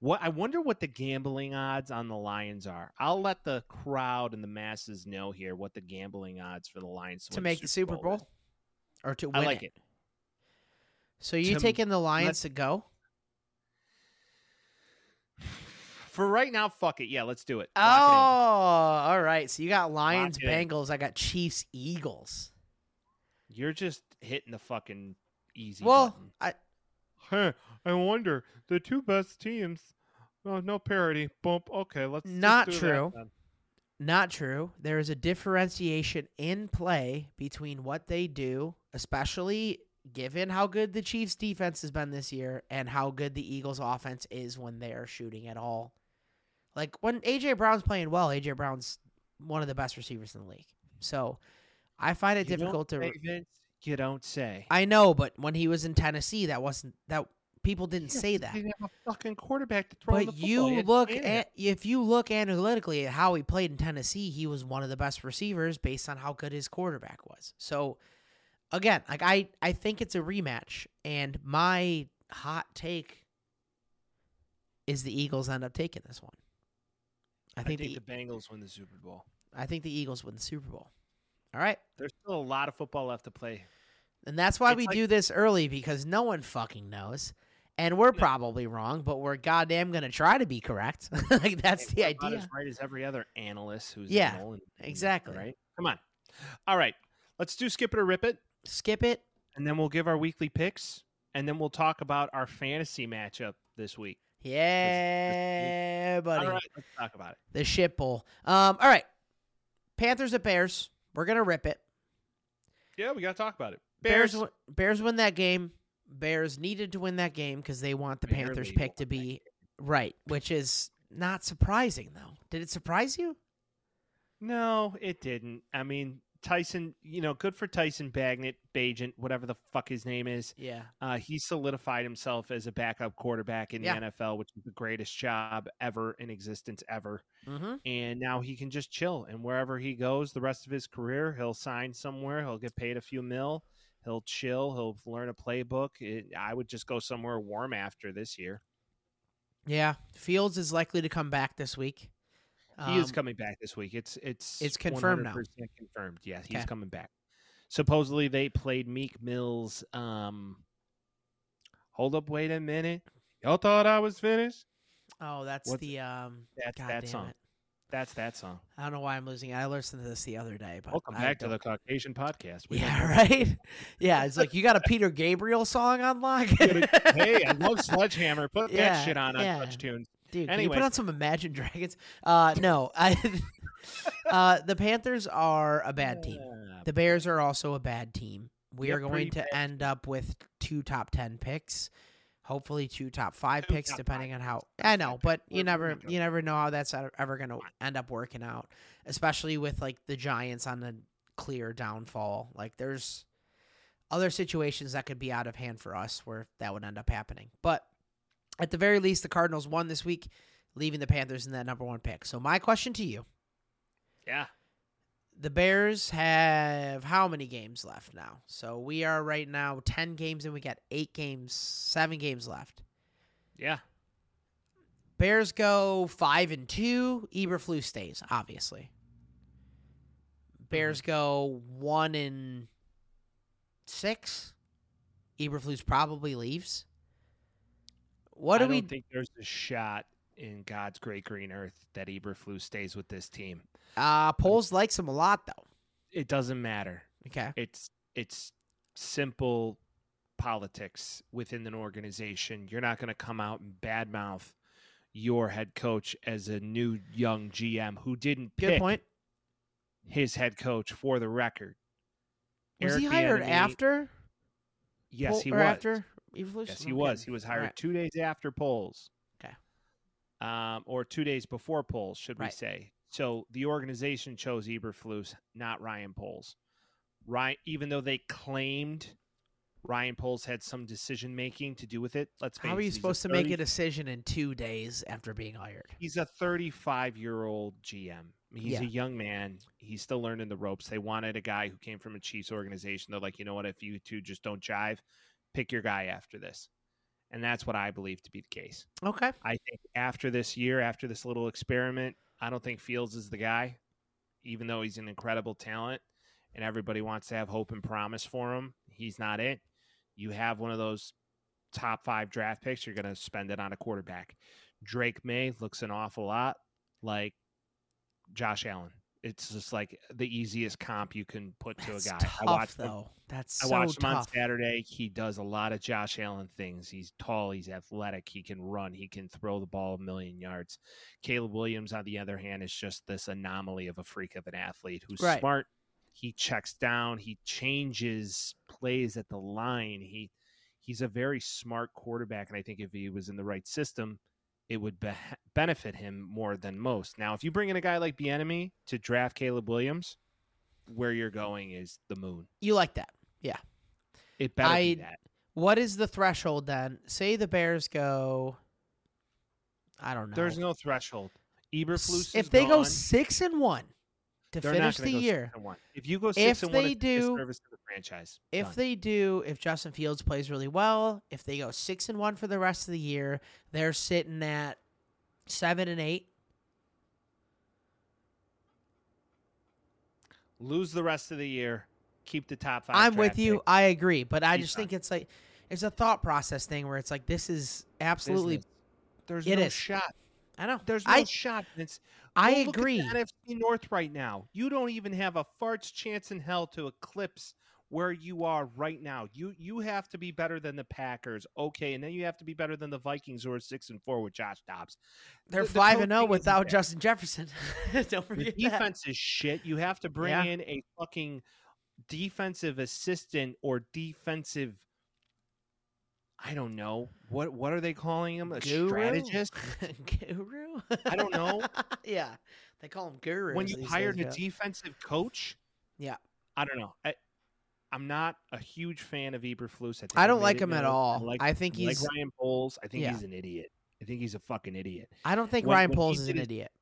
What I wonder what the gambling odds on the Lions are. I'll let the crowd and the masses know here what the gambling odds for the Lions
to make the Super Bowl,
is.
or to win
I like it.
So you
To-
taking the Lions to go?
For right now, fuck it. Yeah, let's do it.
Oh,
it
all right. So you got Lions. Bengals. I got Chiefs, Eagles.
You're just hitting the fucking easy
Well,
button.
I
Huh, I wonder the two best teams. Oh, no parity. Bump. Okay, let's.
Not
do that
true.
then.
not true. There is a differentiation in play between what they do, especially given how good the Chiefs defense has been this year and how good the Eagles offense is when they are shooting at all. Like when AJ Brown's playing well, AJ Brown's one of the best receivers in the league. So I find it
You
difficult to
Vince, you don't say.
I know, but when he was in Tennessee, that wasn't that people didn't
Yeah,
say that.
They have a fucking quarterback to throw.
But you look at if you look analytically at how he played in Tennessee, he was one of the best receivers based on how good his quarterback was. So again, like I I think it's a rematch and my hot take is the Eagles end up taking this one. I
I
think,
think
the,
the Bengals win the Super Bowl.
I think the Eagles win the Super Bowl. All right.
There's still a lot of football left to play.
And that's why
It's
we
like-
do this early because no one fucking knows. And we're probably wrong, but we're goddamn going to try to be correct. like that's the idea.
as right as every other analyst who's
Yeah,
anal and- and-
exactly.
Right. Come on. All right. Let's do skip it or rip it,
Skip it.
and then we'll give our weekly picks, and then we'll talk about our fantasy matchup this week.
Yeah, buddy.
All right. Let's talk about it.
The shit bowl. Um, all right. Panthers at Bears. We're gonna rip it.
Yeah, we got to talk about it.
Bears.
Bears.
Bears, Bears win that game. Bears needed to win that game because they want the
Barely
Panthers pick to be right, which is not surprising though. Did it surprise you?
No, it didn't. I mean, Tyson, you know, good for Tyson Bagnett, Bajent, whatever the fuck his name is.
Yeah.
Uh, he solidified himself as a backup quarterback in
Yeah.
the NFL, which is the greatest job ever in existence ever.
Mm-hmm.
And now he can just chill. And wherever he goes the rest of his career, he'll sign somewhere. He'll get paid a few mil. He'll chill. He'll learn a playbook. It, I would just go somewhere warm after this year.
Yeah. Fields is likely to come back this week.
He is
Um,
coming back this week. It's it's
it's confirmed now.
100% Confirmed. Yeah, he's
Okay.
coming back. Supposedly they played Meek Mills. Um, hold up, wait a minute. Y'all thought I was finished?
Oh, that's
What's-
the um.
That's
God
that song.
it.
That's that song.
I don't know why I'm losing. it. I listened to this the other day, but
Welcome
I
back to
don't-
the Caucasian podcast. We
Yeah, right. Yeah, it's like you got a Peter Gabriel song on lock.
hey, I love Sledgehammer. Put
Yeah,
that shit on on
yeah.
Touch Tunes.
Dude, can you put on some Imagine Dragons? Uh, no, I. uh, the Panthers are a bad team. The Bears are also a bad team. We
Yeah,
are going to
bad.
end up with two top ten picks, hopefully two top five
Two
picks,
top
depending
five
on how. I know, but you
We're-
never, you never know how that's ever going to end up working out, especially with like the Giants on the clear downfall. Like there's other situations that could be out of hand for us where that would end up happening. But at the very least, the Cardinals won this week. leaving the Panthers in that number one pick. So my question to you:
Yeah.
the Bears have how many games left now? So we are right now ten games, and we got eight games, seven games left.
Yeah.
Bears go five and two. Eberflus stays, obviously. Bears mm-hmm. go one and six. Eberflus probably leaves. What do we?
don't think there's a shot in God's great green earth that Eberflus stays with this team.
uh Poles likes him a lot though.
It doesn't matter.
Okay.
It's it's simple politics within an organization. You're not going to come out and badmouth your head coach as a new young GM who didn't
Good
pick
point.
his head coach for the record.
Was he
Eric
hired
Bieniemy-
after?
Yes,
Pol-
he was.
after
Yes, he
Okay.
was. He was hired
Alright.
two days after Poles.
Okay.
Um, or two days before Poles, should we say? So the organization chose Eberflus, not Ryan Poles. Ryan, even though they claimed Ryan Poles had some decision making to do with it. Let's face
How are you
it, he's a
supposed to make a decision in two days after being hired?
He's a 35 year old GM. He's
Yeah.
a young man. He's still learning the ropes. They wanted a guy who came from a Chiefs organization. They're like, you know what? If you two just don't jive, pick your guy after this. And that's what I believe to be the case.
Okay.
I think after this year, after this little experiment, I don't think Fields is the guy, even though he's an incredible talent and everybody wants to have hope and promise for him. He's not it. You have one of those top five draft picks, you're going to spend it on a quarterback. Drake Maye looks an awful lot like Josh Allen. It's just like the easiest comp you can put to
That's
a guy.
tough
I watched him
though. That's
I
so
watched him on. Saturday. He does a lot of Josh Allen things. He's tall, he's athletic, he can run, he can throw the ball a million yards. Caleb Williams, on the other hand, is just this anomaly of a freak of an athlete who's
Right.
smart. He checks down, he changes plays at the line. He he's a very smart quarterback, and I think if he was in the right system, it would be- benefit him more than most. Now, if you bring in a guy like Bieniemy to draft Caleb Williams, where you're going is the moon.
You like that? Yeah?
It better
I-
be that.
What is the threshold then? Say the Bears go. I don't know.
There's no threshold. Eberflus
if they go six and one to
they're
finish the year,
one. If you go six
If
and one,
they
a
do-
disservice to the franchise.
if
Done.
they do, if Justin Fields plays really well, if they go six and one for the rest of the year, they're sitting at seven and eight.
lose the rest of the year, keep the top five.
I'm with you.
pick,
I agree, but I
He's
just
done.
think it's like it's a thought process thing where it's like this is absolutely.
business. There's no
is.
shot.
I know.
There's no
I
shot. It's
I
at
agree.
the NFC North right now. You don't even have a fart's chance in hell to eclipse where you are right now. You you have to be better than the Packers, okay, and then you have to be better than the Vikings, who are six and four with Josh Dobbs.
They're
The- the
five and
oh zero
without
there.
Justin Jefferson. Don't forget that.
defense is shit. You have to bring
Yeah.
in a fucking defensive assistant or defensive. I don't know what what are they calling him? A
Guru?
strategist?
Guru?
I don't know.
yeah, they call him guru
when you hired
days,
a
yeah.
defensive coach?
Yeah.
I don't know. I, I'm not a huge fan of Eberflus. I, think
I don't like him at all.
I like,
I think
I like
he's.
Ryan Poles. I think
Yeah.
he's an idiot. I think he's a fucking idiot.
I don't think
when-
Ryan
when
Poles is an
his-
idiot.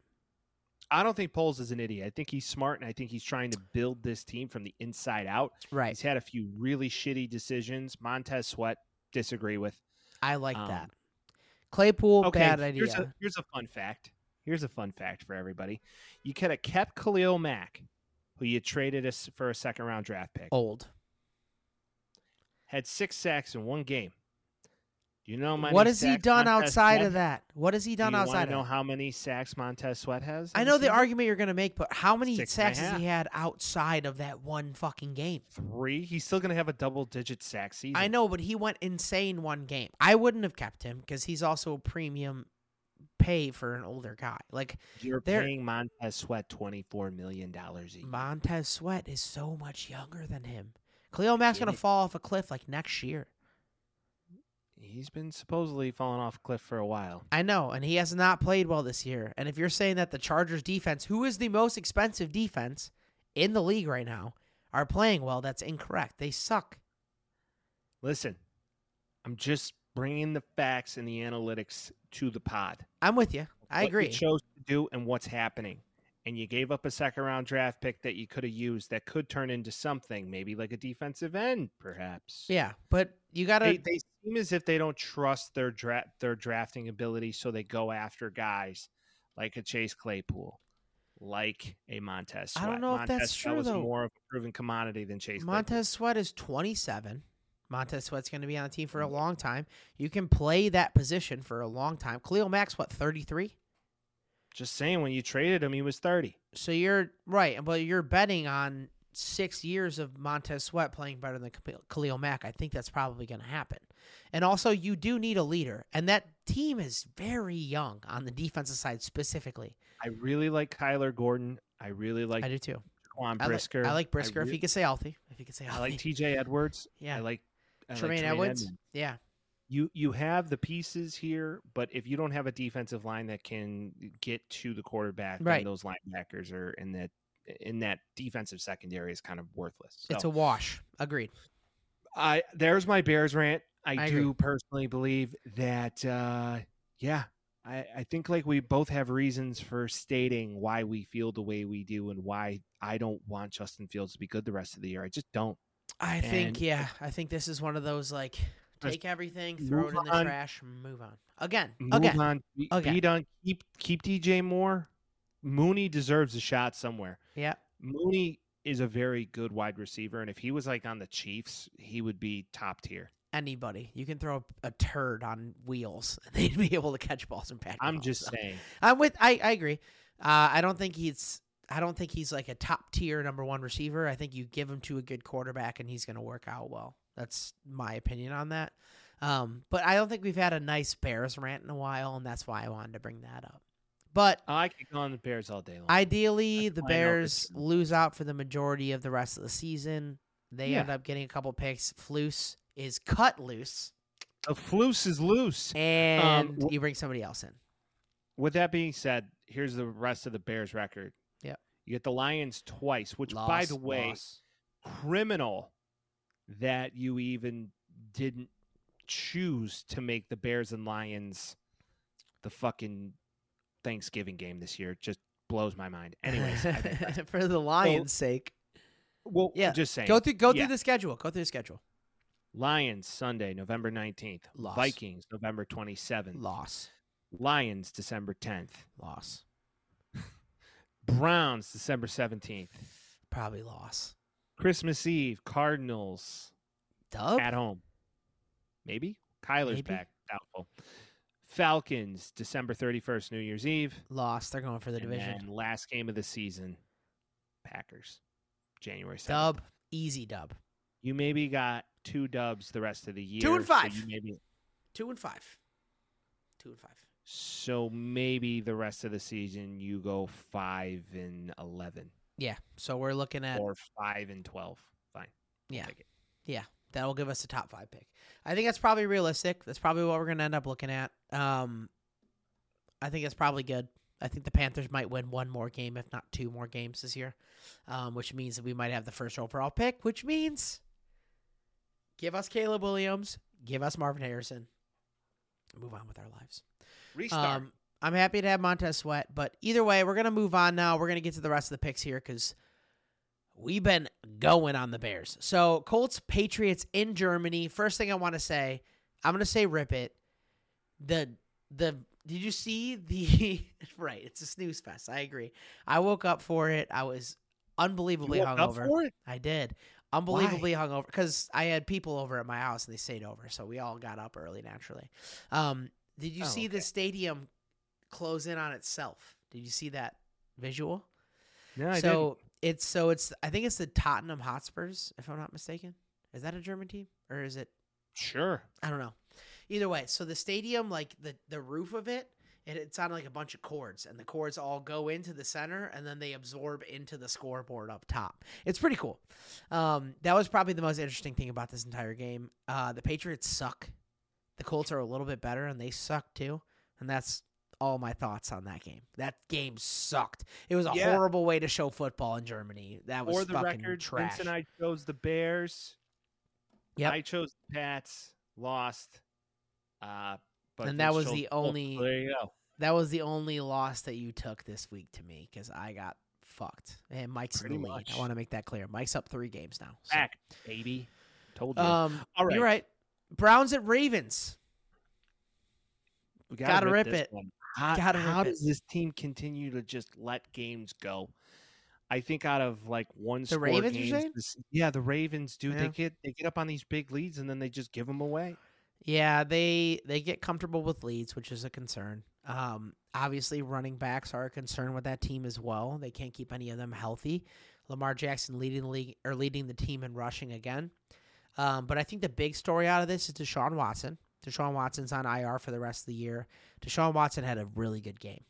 I don't think Poles is an idiot. I think he's smart, and I think he's trying to build this team from the inside out.
Right.
He's had a few really shitty decisions. Montez Sweat, disagree with.
I like
um,
that. Claypool,
Okay,
bad
here's
idea.
a, here's a fun fact. Here's a fun fact for everybody. You could have kept Khalil Mack, who you traded us for a second round draft pick.
Old.
Had six sacks in one game. Do you know
What has he done
Montez
outside
Sweat
of that? What has he done Do
you
outside of
know
that?
how many sacks Montez Sweat has?
I know the
season?
argument you're going to make, but how many
Six
sacks has he had outside of that one fucking game?
Three. He's still going to have a double digit sack season.
I know, but he went insane one game. I wouldn't have kept him because he's also a premium pay for an older guy. Like
You're paying Montez Sweat $24 million a year.
Montez Sweat is so much younger than him. Khalil Mack's gonna fall off a cliff like next year.
He's been supposedly falling off a cliff for a while.
I know, and he has not played well this year. And if you're saying that the Chargers defense, who is the most expensive defense in the league right now, are playing well, that's incorrect. They suck.
Listen, I'm just bringing the facts and the analytics to the pod.
I'm with you. I
what
agree.
You chose to do and what's happening. And you gave up a second round draft pick that you could have used that could turn into something, maybe like a defensive end, perhaps.
Yeah, but you gotta.
they seem as if they don't trust their draft their drafting ability, so they go after guys like a Chase Claypool, like a Montez.
I don't know if that's
Sweat
true,
was
though.
more of a proven commodity than Chase. Claypool.
Montez Sweat is 27. Montez Sweat's going to be on the team for a
Mm-hmm.
long time. You can play that position for a long time. Khalil Mack's, what 33.
Just saying, when you traded him, he was thirty.
So you're right, but you're betting on six years of Montez Sweat playing better than Khalil- Mack. I think that's probably going to happen. And also, you do need a leader, and that team is very young on the defensive side specifically.
I really like Kyler Gordon. I really like
I do too.
Quan
I like,
Brisker.
I like Brisker if
re-
he could stay healthy. If he could stay healthy.
I like T.J. Edwards.
Yeah.
I like I like
Tremaine Edwards.
Edmunds.
Yeah.
You you have the pieces here, but if you don't have a defensive line that can get to the quarterback,
Right.
those linebackers are and that in that defensive secondary is kind of worthless.
It's a wash. Agreed.
I there's my Bears rant. I,
I
do
agree.
personally believe that uh yeah, I, I think like we both have reasons for stating why we feel the way we do and why I don't want Justin Fields to be good the rest of the year. I just don't.
I think, yeah, I think this is one of those like take everything, throw it in the
on.
trash, move on. Again,
Move
again.
on. Be,
Again.
be done. Keep keep DJ Moore. Mooney deserves a shot somewhere.
Yeah.
Mooney is a very good wide receiver, and if he was like on the Chiefs, he would be top tier.
Anybody. You can throw a turd on wheels and they'd be able to catch balls and pack.
I'm
balls,
just
so.
saying.
I'm with I, I agree. Uh, I don't think he's I don't think he's like a top tier number one receiver. I think you give him to a good quarterback and he's gonna work out well. That's my opinion on that. Um, but I don't think we've had a nice Bears rant in a while, and that's why I wanted to bring that up. But oh,
I could go on the Bears all day long.
Ideally, the
why I know
Bears lose out for the majority of the rest of the season. They
Yeah.
end up getting a couple picks. Flus is cut loose,
oh, A floose is loose.
Um, and
wh-
you bring somebody else in.
With that being said, here's the rest of the Bears record.
Yep.
You get the Lions twice, which, by the way,
loss.
criminal that you even didn't choose to make the Bears and Lions the fucking Thanksgiving game this year. Just blows my mind. Anyways,
for the Lions' sake,
well,
Yeah,
just saying.
go through go
yeah.
through the schedule. Go through the schedule.
Lions Sunday, November 19th.
Loss.
Vikings November 27th.
Loss,
Lions December 10th.
loss,
Browns December 17th.
probably loss.
Christmas Eve Cardinals
Dub.
at home. Maybe Kyler's
Maybe.
back. Doubtful. Falcons December 31st, New Year's Eve.
Lost. They're going for the
and
division.
last game of the season, Packers, January 7th.
Dub. Easy dub.
You maybe got two dubs the rest of the year.
Two and five.
you maybe
Two and five. Two and five.
so maybe the rest of the season you go five and eleven
Yeah. So we're looking at
or five and twelve. Fine.
Yeah. Yeah, that'll give us a top five pick. I think that's probably realistic. That's probably what we're going to end up looking at. Um, I think that's probably good. I think the Panthers might win one more game, if not two more games this year, um, which means that we might have the first overall pick, which means give us Caleb Williams, give us Marvin Harrison, move on with our lives.
Restart.
Um, I'm happy to have Montez Sweat, but either way, we're gonna move on now. We're gonna get to the rest of the picks here because we've been going on the Bears. So Colts Patriots in Germany. First thing I want to say, I'm gonna say rip it. The the did you see the right? It's a snooze fest. I agree. I woke up for it. I was unbelievably hungover. I did. Unbelievably hungover because I had people over at my house and they stayed over, so we all got up early naturally. Um, did you
Oh,
see
okay.
the stadium close in on itself? Did you see that visual?
No, I
so it's so it's I think it's the Tottenham Hotspurs, if I'm not mistaken. Is that a German team or is it?
Sure.
I don't know. Either way, so the stadium, like the the roof of it, it, it's on like a bunch of cords, and the cords all go into the center, and then they absorb into the scoreboard up top. It's pretty cool. Um, that was probably the most interesting thing about this entire game. Uh, the Patriots suck. The Colts are a little bit better, and they suck too. And that's all my thoughts on that game. That game sucked. It was a
Yeah.
horrible way to show football in Germany. That was
For the
fucking
record,
trash.
Vince and I chose the Bears.
Yep.
I chose the Pats. Lost. Uh, but
And that was the only-
there you go.
that was the only loss that you took this week to me because I got fucked. And Mike's
Pretty
in the lead.
much.
I want to make that clear. Mike's up three games now. so-
Back, baby. Told you.
Um,
All right.
you're right. Browns at Ravens.
we
gotta rip
this
it.
one. How, how does this team continue to just let games go? I think out of like one score
Ravens,
games, this- yeah, the Ravens do.
Yeah.
They get they get up on these big leads and then they just give them away.
Yeah, they they get comfortable with leads, which is a concern. Um, obviously, running backs are a concern with that team as well. They can't keep any of them healthy. Lamar Jackson leading the league or leading the team in rushing again. Um, but I think the big story out of this is Deshaun Watson. Deshaun Watson's on IR for the rest of the year. Deshaun Watson had a really good game.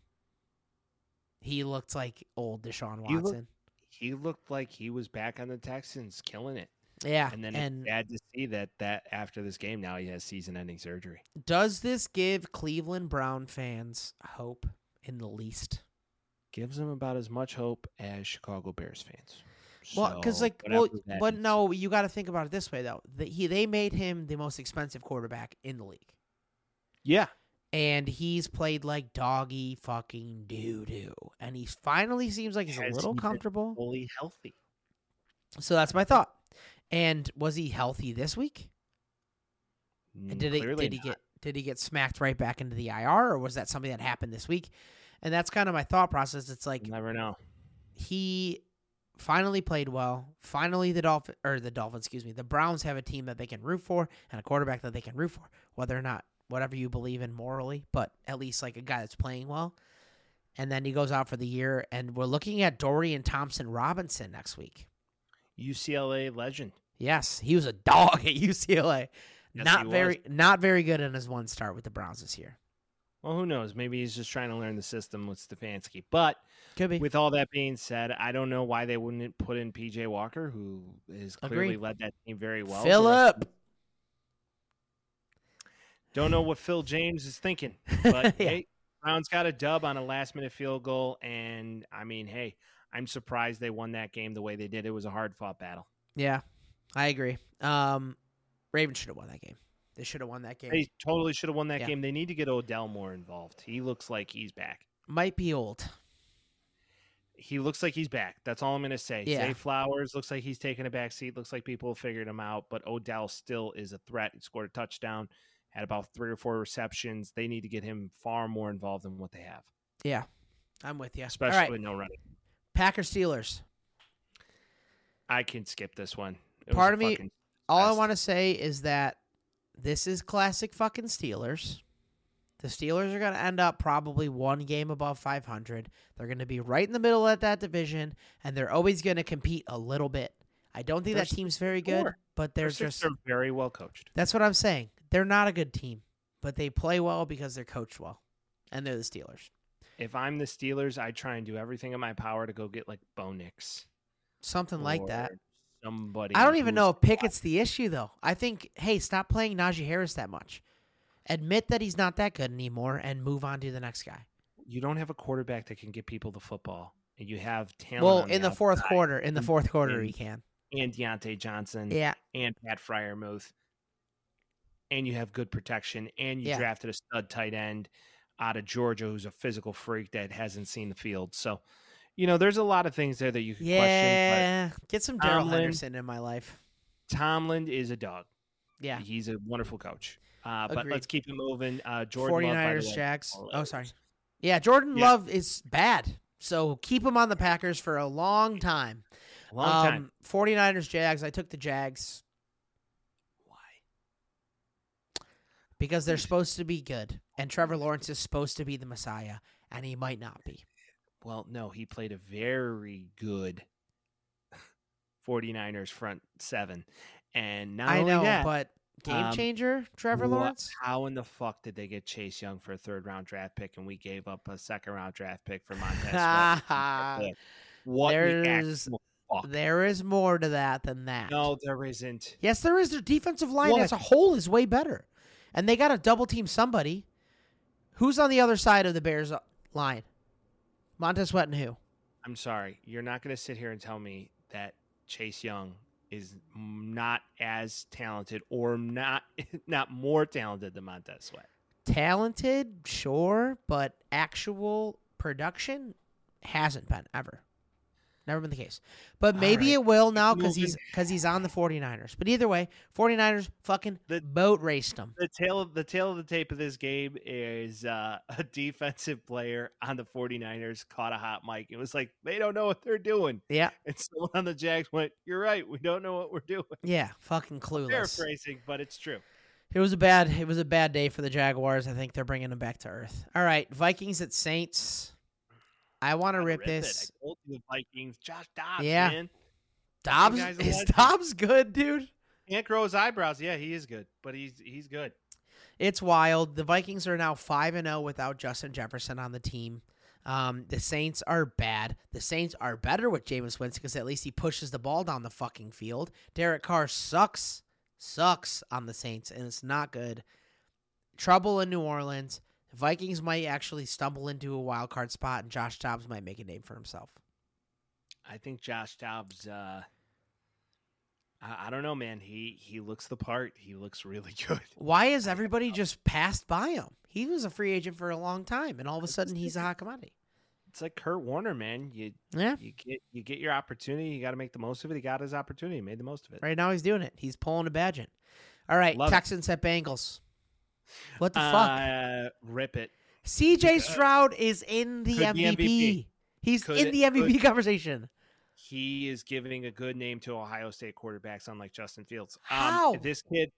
He looked like old Deshaun
He looked-
Watson.
He looked like he was back on the Texans, killing it.
yeah,
And then
and
it's sad to see that that after this game now he has season-ending surgery.
does this give Cleveland Brown fans hope in the least?
Gives them about as much hope as Chicago Bears fans.
Well, because
So,
like, well, but no, you got to think about it this way though. The, he they made him the most expensive quarterback in the league,
yeah,
and he's played like doggy fucking doo doo, and he finally seems like he's
Has
a little
he
comfortable.
fully healthy.
So that's my thought. And was he healthy this week? And
Mm,
did he
clearly
did he get did he get smacked right back into the IR, or was that something that happened this week? And that's kind of my thought process. It's like
You never know.
he finally played well. Finally, the Dolphin or the Dolphins, excuse me, the Browns have a team that they can root for and a quarterback that they can root for, whether or not whatever you believe in morally, but at least like a guy that's playing well. And then he goes out for the year, and we're looking at Dorian Thompson Robinson next week.
UCLA legend.
Yes, he was a dog at UCLA.
Yes,
not very, not very good in his one start with the Browns this year.
Well, who knows? Maybe he's just trying to learn the system with Stefanski. But
Could be.
with all that being said, I don't know why they wouldn't put in PJ Walker, who has clearly
Agree.
led that team very well. rest-
Philip.
Don't know what Phil James is thinking, but
Yeah.
hey, Browns got a dub on a last minute field goal, and I mean, hey, I'm surprised they won that game the way they did. It was a hard fought battle.
Yeah, I agree. Um, Ravens should have won that game. They should have won that game.
They totally should have won that
Yeah.
game. They need to get Odell more involved. He looks like he's back.
Might be old.
He looks like he's back. That's all I'm going to say.
Yeah.
Zay Flowers looks like he's taking a back seat. Looks like people have figured him out, but Odell still is a threat. He scored a touchdown, had about three or four receptions. They need to get him far more involved than what they have,
Yeah, I'm with you.
especially
All right,
with no running.
Packers Steelers.
I can skip this one. It
Part of me- All I want to say is that this is classic fucking Steelers. The Steelers are going to end up probably one game above 500. They're going to be right in the middle of that division, and they're always going to compete a little bit. I don't think
They're
that team's very good,
four.
but they're
They're
just.
they're very well coached.
That's what I'm saying. They're not a good team, but they play well because they're coached well, and they're the Steelers.
If I'm the Steelers, I try and do everything in my power to go get like Bo Nix.
Something like that.
Somebody.
I don't even know if Pickett's the issue though. I think hey, stop playing Najee Harris that much. Admit that he's not that good anymore and move on to the next guy.
you don't have a quarterback that can get people the football, and you have talent.
Well, in the fourth quarter, in the fourth quarter
and-
he can.
and Diontae Johnson,
Yeah.
and Pat Freiermuth, and you have good protection, and you
Yeah.
drafted a stud tight end out of Georgia who's a physical freak that hasn't seen the field. So, you know, there's a lot of things there that you can question.
Yeah. Get some Daryl Henderson in my life.
Tomlin is a dog.
Yeah.
He's a wonderful coach. Uh, but let's keep it moving. Uh, Jordan Love, by the
49ers,
way,
Jags. Oh, sorry. Yeah, Jordan
Yeah.
Love is bad. So keep him on the Packers for a long time.
Long time.
Um, 49ers, Jags. I took the Jags
Why?
because they're supposed to be good. And Trevor Lawrence is supposed to be the Messiah, and he might not be.
Well, no, he played a very good 49ers front seven. And not
I
only
know,
that,
but game
um,
changer, Trevor
what-
Lawrence.
How in the fuck did they get Chase Young for a third round draft pick and we gave up a second round draft pick for Montez? What the
There's-
fuck?
There is more to that than that.
No, there isn't.
Yes, there is. Their defensive line
What?
as a whole is way better, and they got to double team somebody. Who's on the other side of the Bears uh, line? Montez Sweat and who?
I'm sorry. You're not going to sit here and tell me that Chase Young is not as talented or not not more talented than Montez Sweat.
talented, sure, but actual production hasn't been ever. Never been the case. But maybe
right.
it will now cuz he's cuz he's on the 49ers. But either way, 49ers fucking
The-
boat raced them.
the tail of the tail of the tape of this game is uh, a defensive player on the 49ers caught a hot mic. It was like they don't know what they're doing.
Yeah.
And someone on the Jags went, You're right, we don't know what we're doing.
Yeah, fucking clueless.
Paraphrasing, but it's true.
It was a bad it was a bad day for the Jaguars. I think they're bringing them back to earth. All right, Vikings at Saints. I want to rip
it.
this.
I told you the Vikings. Josh Dobbs,
Yeah.
man.
Dobbs is. Dobbs good, dude?
Can't grow his eyebrows. Yeah, he is good, but he's he's good.
It's wild. The Vikings are now 5 and 0 without Justin Jefferson on the team. Um, the Saints are bad. The Saints are better with Jameis Winston because at least he pushes the ball down the fucking field. Derek Carr sucks, sucks on the Saints, and it's not good. Trouble in New Orleans. Vikings might actually stumble into a wild card spot, and Josh Dobbs might make a name for himself.
I think Josh Dobbs. Uh, I, I don't know, man. He he looks the part. He looks really good.
Why has everybody just passed by him? He was a free agent for a long time, and all of a sudden he's a hot commodity.
It's like Kurt Warner, man. You
Yeah.
you get you get your opportunity. You got to make the most of it. He got his opportunity. He made the most of it.
Right now he's doing it. He's pulling a badge in. All right,
Love it.
Texans at Bengals. What the fuck?
Uh, rip it.
CJ Stroud is in the
could be
MVP.
MVP.
He's
Could
in
it-
the MVP
could-
conversation.
He is giving a good name to Ohio State quarterbacks, unlike Justin Fields.
How?
this kid,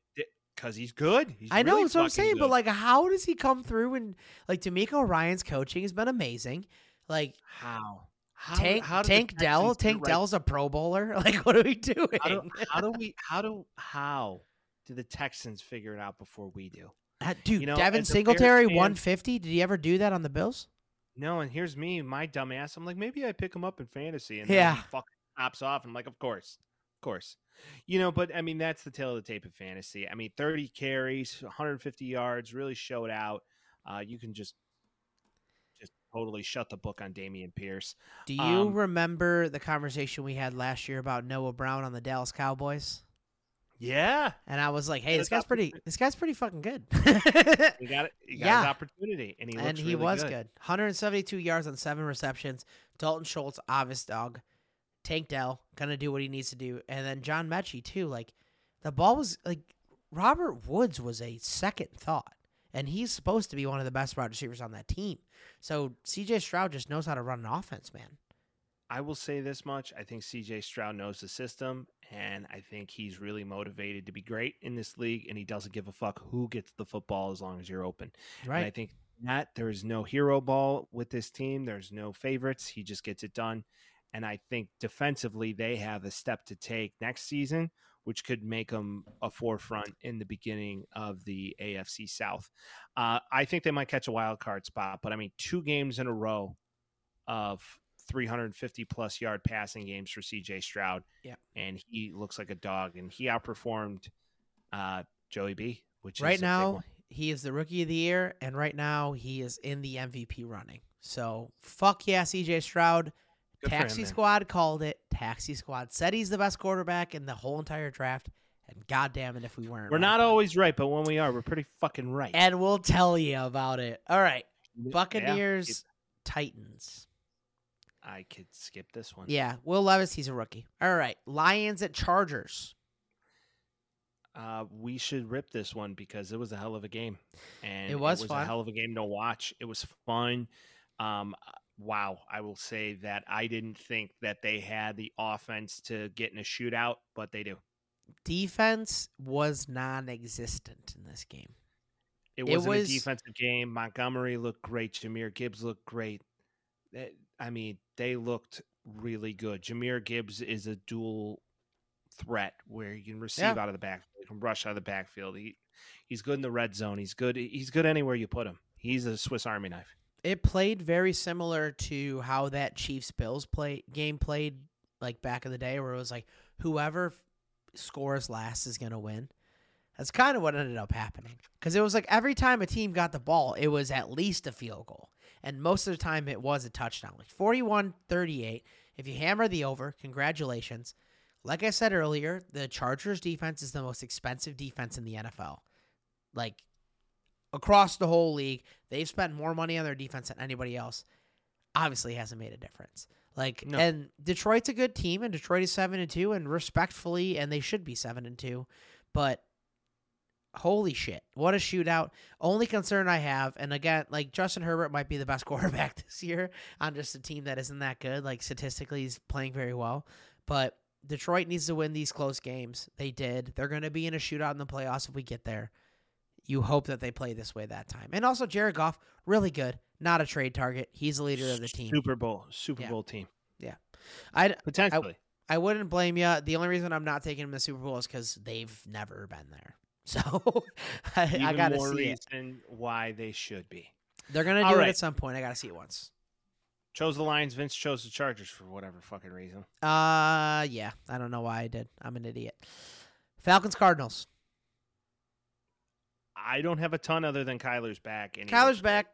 because he's good. He's
I know
really
that's what I'm saying, but like, how does he come through and like DeMeco Ryans' coaching has been amazing. Like
how? How,
Tank
how
Tank Dell,
Texans get it
Tank
right?
Dell's a Pro Bowler. Like, what are we doing?
How do, how do we? How do? How do the Texans figure it out before we do?
Uh, Dude,
you know,
Devin
as a Bears
Singletary, 150. Did he ever do that on the Bills?
No, and here's me, my dumbass. I'm like, maybe I pick him up in fantasy, and
Yeah.
fucking pops off. I'm like, of course, of course, you know. But I mean, that's the tale of the tape of fantasy. I mean, 30 carries, 150 yards, really showed out. Uh, you can just, just totally shut the book on Dameon Pierce.
Do you
Um,
remember the conversation we had last year about Noah Brown on the Dallas Cowboys?
Yeah,
And I was like, "Hey, this guy's pretty. This guy's pretty fucking good."
he got it. He got
Yeah.
his opportunity, and he
and he
really
was
good.
good. 172 yards on seven receptions. Dalton Schultz, obvious dog. Tank Dell gonna do what he needs to do, and then John Metchie too. Like the ball was like Robert Woods was a second thought, and he's supposed to be one of the best wide receivers on that team. So C.J. Stroud just knows how to run an offense, man.
I will say this much. I think CJ Stroud knows the system, and I think he's really motivated to be great in this league, and he doesn't give a fuck who gets the football as long as you're open. And I think that there is no hero ball with this team. There's no favorites. He just gets it done. And I think defensively, they have a step to take next season, which could make them a forefront in the beginning of the AFC South. Uh, I think they might catch a wild card spot, but I mean, two games in a row of 350 plus yard passing games for CJ Stroud.
Yeah.
And he looks like a dog, and he outperformed uh, Joey B, which
right
is
now he is the rookie of the year, and right now he is in the MVP running. So fuck yeah, C.J. Stroud.
Good for him,
Taxi. Squad called it. Taxi Squad said he's the best quarterback in the whole entire draft. And goddamn it if we weren't.
We're
right
not always right, but when we are, we're pretty fucking right.
And we'll tell you about it. All right. Buccaneers,
it-
Titans.
I could skip this one.
Yeah. Will Levis, he's a rookie. All right. Lions at Chargers.
Uh, we should rip this one because it was a hell of a game, and
It was
a
fun.
hell of a game to watch. It was fun. Um, wow, I will say that I didn't think that they had the offense to get in a shootout, but they do.
Defense was non existent in this game.
It
It
wasn't
was-
a defensive game. Montgomery looked great. Jahmyr Gibbs looked great. Eh, I mean, they looked really good. Jahmyr Gibbs is a dual threat where you can receive
Yeah.
out of the backfield, you can rush out of the backfield. He he's good in the red zone. He's good. He's good anywhere you put him. He's a Swiss Army knife.
It played very similar to how that Chiefs Bills play game played like back in the day, where it was like whoever scores last is gonna win. That's kind of what ended up happening because it was like every time a team got the ball, it was at least a field goal, and most of the time it was a touchdown, like 41-38. If you hammer the over, congratulations. Like I said earlier, the Chargers defense is the most expensive defense in the NFL. Like across the whole league. They've spent more money on their defense than anybody else. Obviously, hasn't made a difference. Like,
No.
and Detroit's a good team, and Detroit is seven and two, and respectfully, and they should be seven and two. But holy shit, what a shootout! Only concern I have, and again, like Justin Herbert might be the best quarterback this year on just a team that isn't that good. Like statistically, he's playing very well, but Detroit needs to win these close games. They did. They're going to be in a shootout in the playoffs if we get there. You hope that they play this way that time. And also, Jared Goff, really good. Not a trade target. He's the leader of the team.
Super Bowl, Super
Yeah.
Bowl team Yeah,
I,
potentially.
I wouldn't blame you. The only reason I'm not taking him to the Super Bowl is because they've never been there. So I, I got to see it.
why they should be.
They're going to
All
do it at some point. I got to see it once.
Chose the Lions. Vince chose the Chargers for whatever fucking reason.
Uh, yeah. I don't know why I did. I'm an idiot. Falcons, Cardinals.
I don't have a ton other than Kyler's back.
Kyler's back,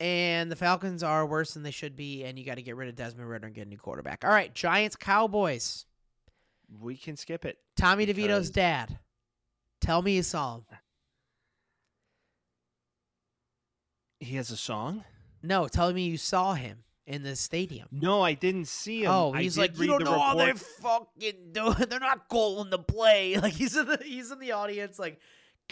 and the Falcons are worse than they should be, and you got to get rid of Desmond Ridder and get a new quarterback. All right, Giants, Cowboys.
We can skip it.
Tommy DeVito's dad. Tell me you saw him.
He has a song.
No, tell me you saw him in the stadium.
No, I didn't see him.
Oh, he's like, you don't know how
they're
fucking doing. They're not calling the play. Like he's in the he's in the audience, like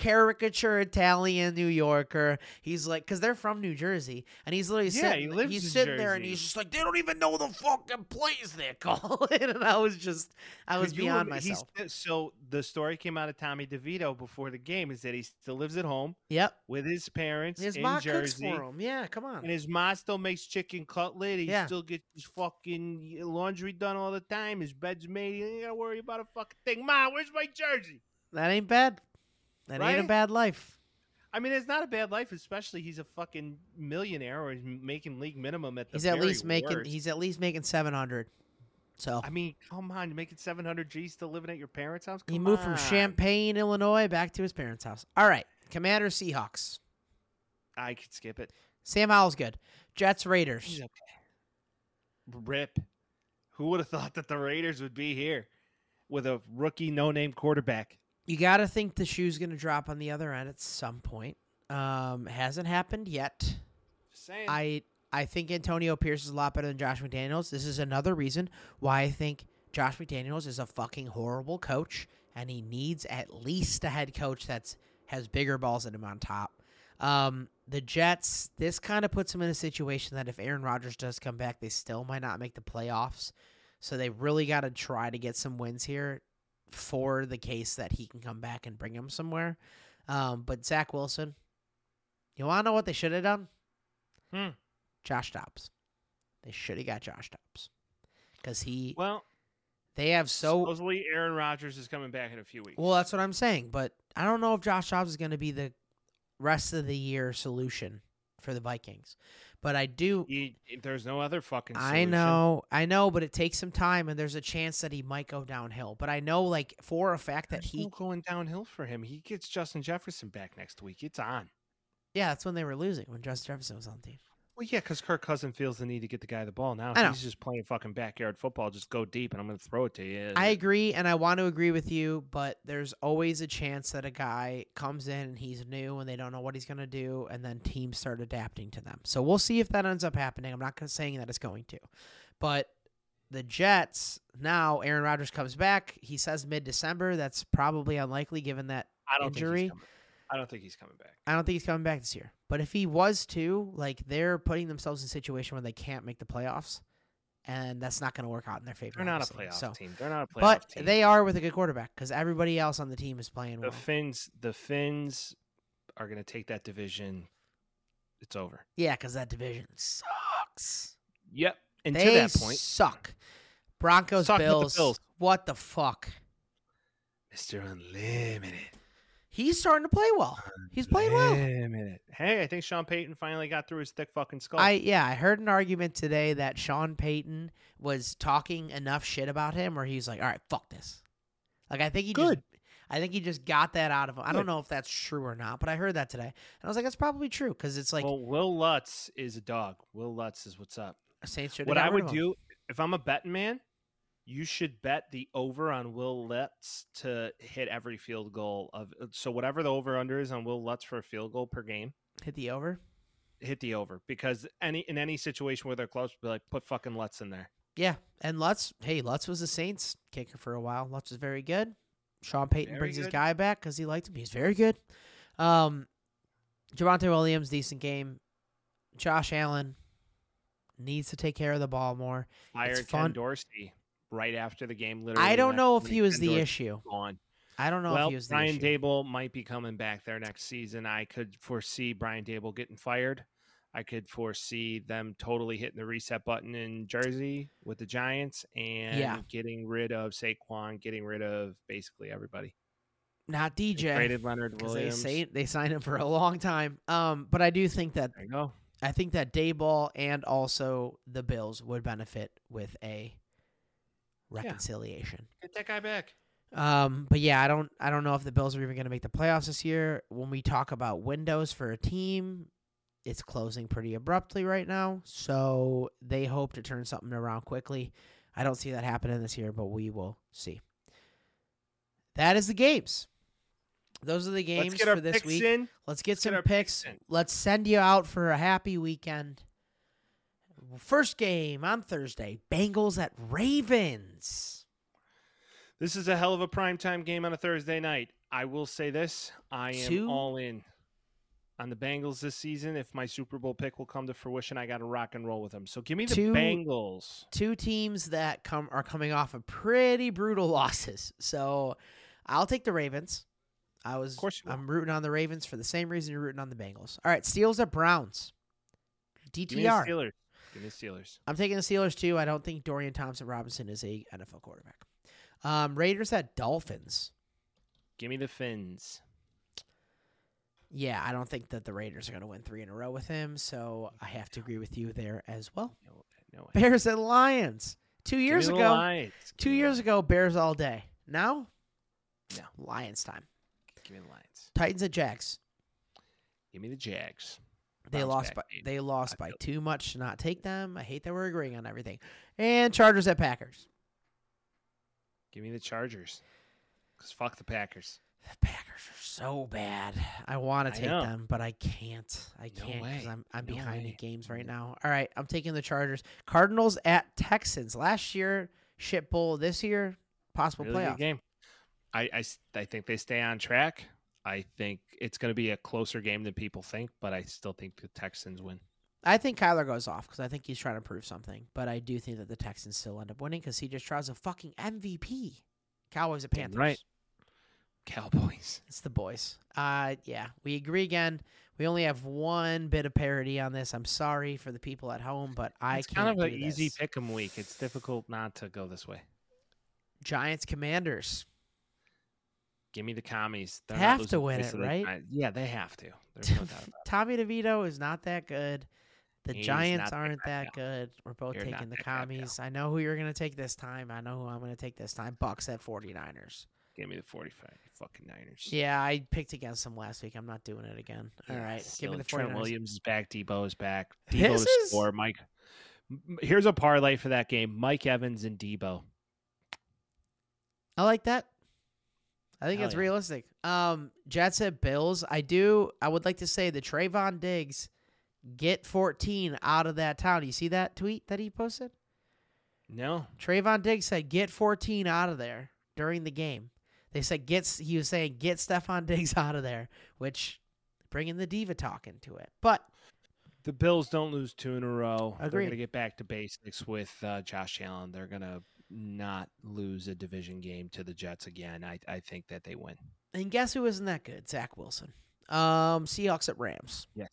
caricature Italian New Yorker. He's like, because they're from New Jersey, and he's literally
Yeah,
sitting.
he lives
he's
in
sitting there, and he's just like, they don't even know the fucking place they're calling. and I was just, I was
you
beyond
he's-
myself.
So the story came out of Tommy DeVito before the game is that he still lives at home
Yep,
with his parents
his
in
mom cooks
Jersey.
for him. Yeah, come on.
And his mom still makes chicken cutlet. He
Yeah.
still gets his fucking laundry done all the time. His bed's made. He ain't gotta worry about a fucking thing. Mom, where's my jersey?
That ain't bad. That ain't a bad life.
I mean, it's not a bad life, especially he's a fucking millionaire or he's making league minimum at the
He's at least making.
worst.
He's at least making seven hundred. So
I mean, come on, you're making 700 G's still living at your parents' house?
He
Come
moved from. Champaign, Illinois, back to his parents' house. All right, Commander Seahawks.
I could skip it.
Sam Howell's good. Jets Raiders.
okay. Rip. Who would have thought that the Raiders would be here with a rookie, no-name quarterback?
You got to think the shoe's going to drop on the other end at some point. Um, hasn't happened yet.
Just saying.
I I think Antonio Pierce is a lot better than Josh McDaniels. This is another reason why I think Josh McDaniels is a fucking horrible coach, and he needs at least a head coach that's has bigger balls than him on top. Um, the Jets, this kind of puts them in a situation that if Aaron Rodgers does come back, they still might not make the playoffs. So they really got to try to get some wins here for the case that he can come back and bring them somewhere. Um, but Zach Wilson, you want to know what they should have done?
Hmm.
Josh Dobbs. They should have got Josh Dobbs because he.
well,
They have so
supposedly Aaron Rodgers is coming back in a few weeks.
well. That's what I'm saying, but I don't know if Josh Dobbs is going to be the rest of the year solution for the Vikings. But I do.
He- there's no other fucking.
I know, I know, but it takes some time, and there's a chance that he might go downhill. But I know, like for a fact that
There's
he,
no going downhill for him. He gets Justin Jefferson back next week. It's on.
yeah, that's when they were losing when Justin Jefferson was on the team.
Well, yeah, because Kirk Cousin feels the need to get the guy the ball now.
I know.
He's just playing fucking backyard football. Just go deep, and I'm going to throw it to you.
I agree, and I want to agree with you, but there's always a chance that a guy comes in and he's new and they don't know what he's going to do, and then teams start adapting to them. So we'll see if that ends up happening. I'm not saying that it's going to, but the Jets now, Aaron Rodgers comes back. He says mid December. That's probably unlikely given that
I don't think
injury.
coming. I don't think he's coming back.
I don't think he's coming back this year. But if he was to, like, they're putting themselves in a situation where they can't make the playoffs, and that's not going to work out in their favor.
They're not a playoff
So,
team. They're not a playoff
but
team.
But they are with a good quarterback because everybody else on the team is playing
the
well.
Fins, the Fins are going to take that division. It's over.
yeah, because that division sucks.
Yep. And
they
to that point,
suck. Broncos,
with the
Bills,
Bills.
What the fuck?
Mr. Unlimited.
He's starting to play well. Uh, he's playing well.
Unlimited. Hey, I think Sean Payton finally got through his thick fucking skull.
I yeah, I heard an argument today that Sean Payton was talking enough shit about him where he's like, "All right, fuck this." Like I think he
Good.
just I think he just got that out of him. I don't know if that's true or not, but I heard that today. And I was like, that's probably true because it's like
well, Will Lutz is a dog. Will Lutz is what's up.
Saints
What I would do if I'm a betting man, you should bet the over on Will Lutz to hit every field goal of so whatever the over under is on Will Lutz for a field goal per game.
Hit the over.
hit the over because any in any situation where they're close, be like put fucking Lutz in there.
Yeah, and Lutz. Hey, Lutz was the Saints kicker for a while. Lutz was very good. Sean Payton
Very
brings his guy back because he liked him. He's very good. Um, Javonte Williams, decent game. Josh Allen needs to take care of the ball more.
Fired Ken
fun-
Dorsey right after the game. Literally,
I don't know if he was the issue.
Gone.
I don't know
well,
if he was the
Brian
issue.
Dable might be coming back there next season. I could foresee Brian Daboll getting fired. I could foresee them totally hitting the reset button in Jersey with the Giants and
Yeah.
getting rid of Saquon, getting rid of basically everybody.
Not
They
DJ.
Traded Leonard
Because they say they signed him for a long time. Um, but I do think that
there you go.
I think that Daboll and also the Bills would benefit with a reconciliation.
Get that guy back.
Um, but yeah, I don't I don't know if the Bills are even going to make the playoffs this year. When we talk about windows for a team, it's closing pretty abruptly right now. So they hope to turn something around quickly. I don't see that happening this year, but we will see. That is the games. Those are the games
Let's get our
for this
picks
week.
in.
Let's get
Let's
some
get our
picks.
picks in.
Let's send you out for a happy weekend. First game on Thursday Bengals at Ravens.
This is a hell of a primetime game on a Thursday night. I will say this I am
Two-
all in on the Bengals this season. If my Super Bowl pick will come to fruition, I got to rock and roll with them. So give me the
Two-
Bengals.
Two teams that come are coming off of pretty brutal losses. So I'll take the Ravens. I was
course you will.
I'm rooting on the Ravens for the same reason you're rooting on the Bengals. All right, Steelers at Browns.
Give me the
DTR.
Steelers. Give me the Steelers.
I'm taking the Steelers too. I don't think Dorian Thompson Robinson is a NFL quarterback. Um, Raiders at Dolphins.
Give me the Fins.
Yeah, I don't think that the Raiders are going to win three in a row with him, so I have to agree with you there as well.
No, no way.
Bears and Lions. Two years ago,
Lions.
Two years ago, Bears all day. Now,
No.
Lions time.
Give me the Lions.
Titans at Jags.
Give me the Jags.
They lost by
baby.
they lost by too much to not take them. I hate that we're agreeing on everything. And Chargers at Packers.
Give me the Chargers. Because fuck the Packers.
The Packers are so bad. I want to take them, but I can't. I
No
can't because
way.
I'm I'm
No
behind in games right now. All right, I'm taking the Chargers. Cardinals at Texans. Last year, shit bowl. This year, possible
Really
playoff.
game. I, I I think they stay on track. I think it's going to be a closer game than people think, but I still think the Texans win.
I think Kyler goes off because I think he's trying to prove something. But I do think that the Texans still end up winning because he just Stroud's a fucking MVP. Cowboys at
Damn
Panthers.
right. Cowboys.
It's the boys. Uh, yeah, we agree again. We only have one bit of parity on this. I'm sorry for the people at home, but I
it's
can't
kind of an easy pick 'em week. It's difficult not to go this way.
Giants Commanders.
Give me the commies. They're
Have to win it, right?
Giants. Yeah, they have to. There's no doubt.
Tommy DeVito is not that good. The
He's
Giants aren't that good. We're both
You're
taking the
that guy, pal.
commies. I know who you're going to take this time. I know who I'm going to take this time. Bucks at 49ers.
Give me the 45 fucking Niners.
Yeah, I picked against them last week. I'm not doing it again. All
Yeah,
right, give me the 49ers.
Trent Williams is back. Deebo is back. Deebo
is-
score. Mike. Here's a parlay for that game. Mike Evans and Deebo.
I like that. I think
Hell
it's
yeah.
realistic. Um, Jets at Bills. I do. I would like to say the Trevon Diggs get 14 out of that town. You see that tweet that he posted?
No.
Trevon Diggs said, "Get 14 out of there" during the game. They said, "Gets." He was saying, "Get Stefon Diggs out of there," which bringing the diva talk into it. But
The Bills don't lose two in a row. They're going to get back to basics with uh, Josh Allen. They're going to not lose a division game to the Jets again. I, I think that they win.
and guess who isn't that good? Zach Wilson. Um, Seahawks at Rams.
Yes.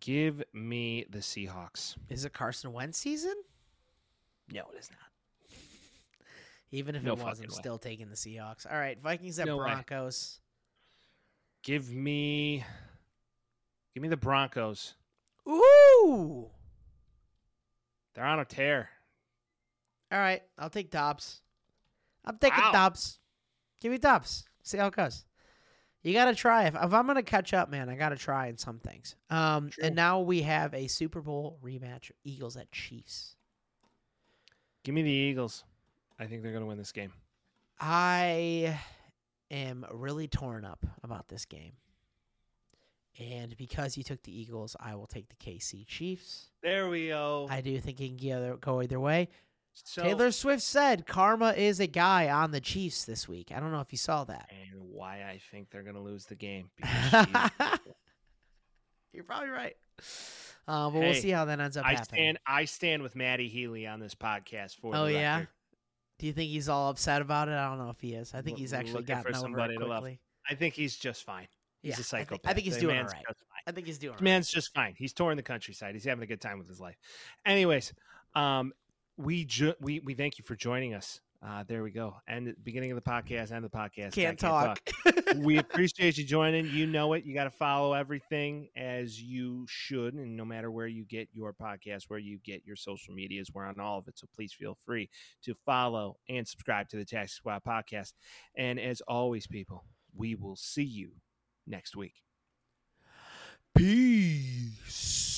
Give me the Seahawks.
Is it Carson Wentz season?
No, it is not.
Even if
No
it was, I'm
way.
still taking the Seahawks. All right, Vikings at
No way.
Broncos.
Give me, give me the Broncos.
Ooh.
They're on a tear.
All right, I'll take Dobbs. I'm taking
Wow.
Dobbs. Give me Dobbs. See how it goes. You got to try. If, if I'm going to catch up, man, I got to try in some things. Um, and now we have a Super Bowl rematch: Eagles at Chiefs.
Give me the Eagles. I think they're going to win this game.
I am really torn up about this game. And because you took the Eagles, I will take the KC Chiefs.
There we go.
I do think it can go either way.
So,
Taylor Swift said karma is a guy on the Chiefs this week. I don't know if you saw that.
and why I think they're gonna lose the game.
You're probably right. Uh, but we'll see how that ends up
I
happening.
stand. I stand with Matty Healy on this podcast. For the Oh
yeah.
record.
Do you think he's all upset about it? I don't know if he is. I think
Loo-
he's actually gotten over it quickly.
I think he's just fine. He's
Yeah,
a
I think-
psychopath.
I think he's
The
doing alright. I think he's doing. All right.
man's just fine. He's touring the countryside. He's having a good time with his life. Anyways, um, we ju- we we thank you for joining us. Uh, there we go. And the beginning of the podcast, end of the podcast. Can't,
can't talk. talk.
we appreciate you joining. You know it. You got to follow everything as you should. And no matter where you get your podcast, where you get your social medias, we're on all of it. So please feel free to follow and subscribe to the Tax Squad podcast. And as always, people, we will see you next week. Peace.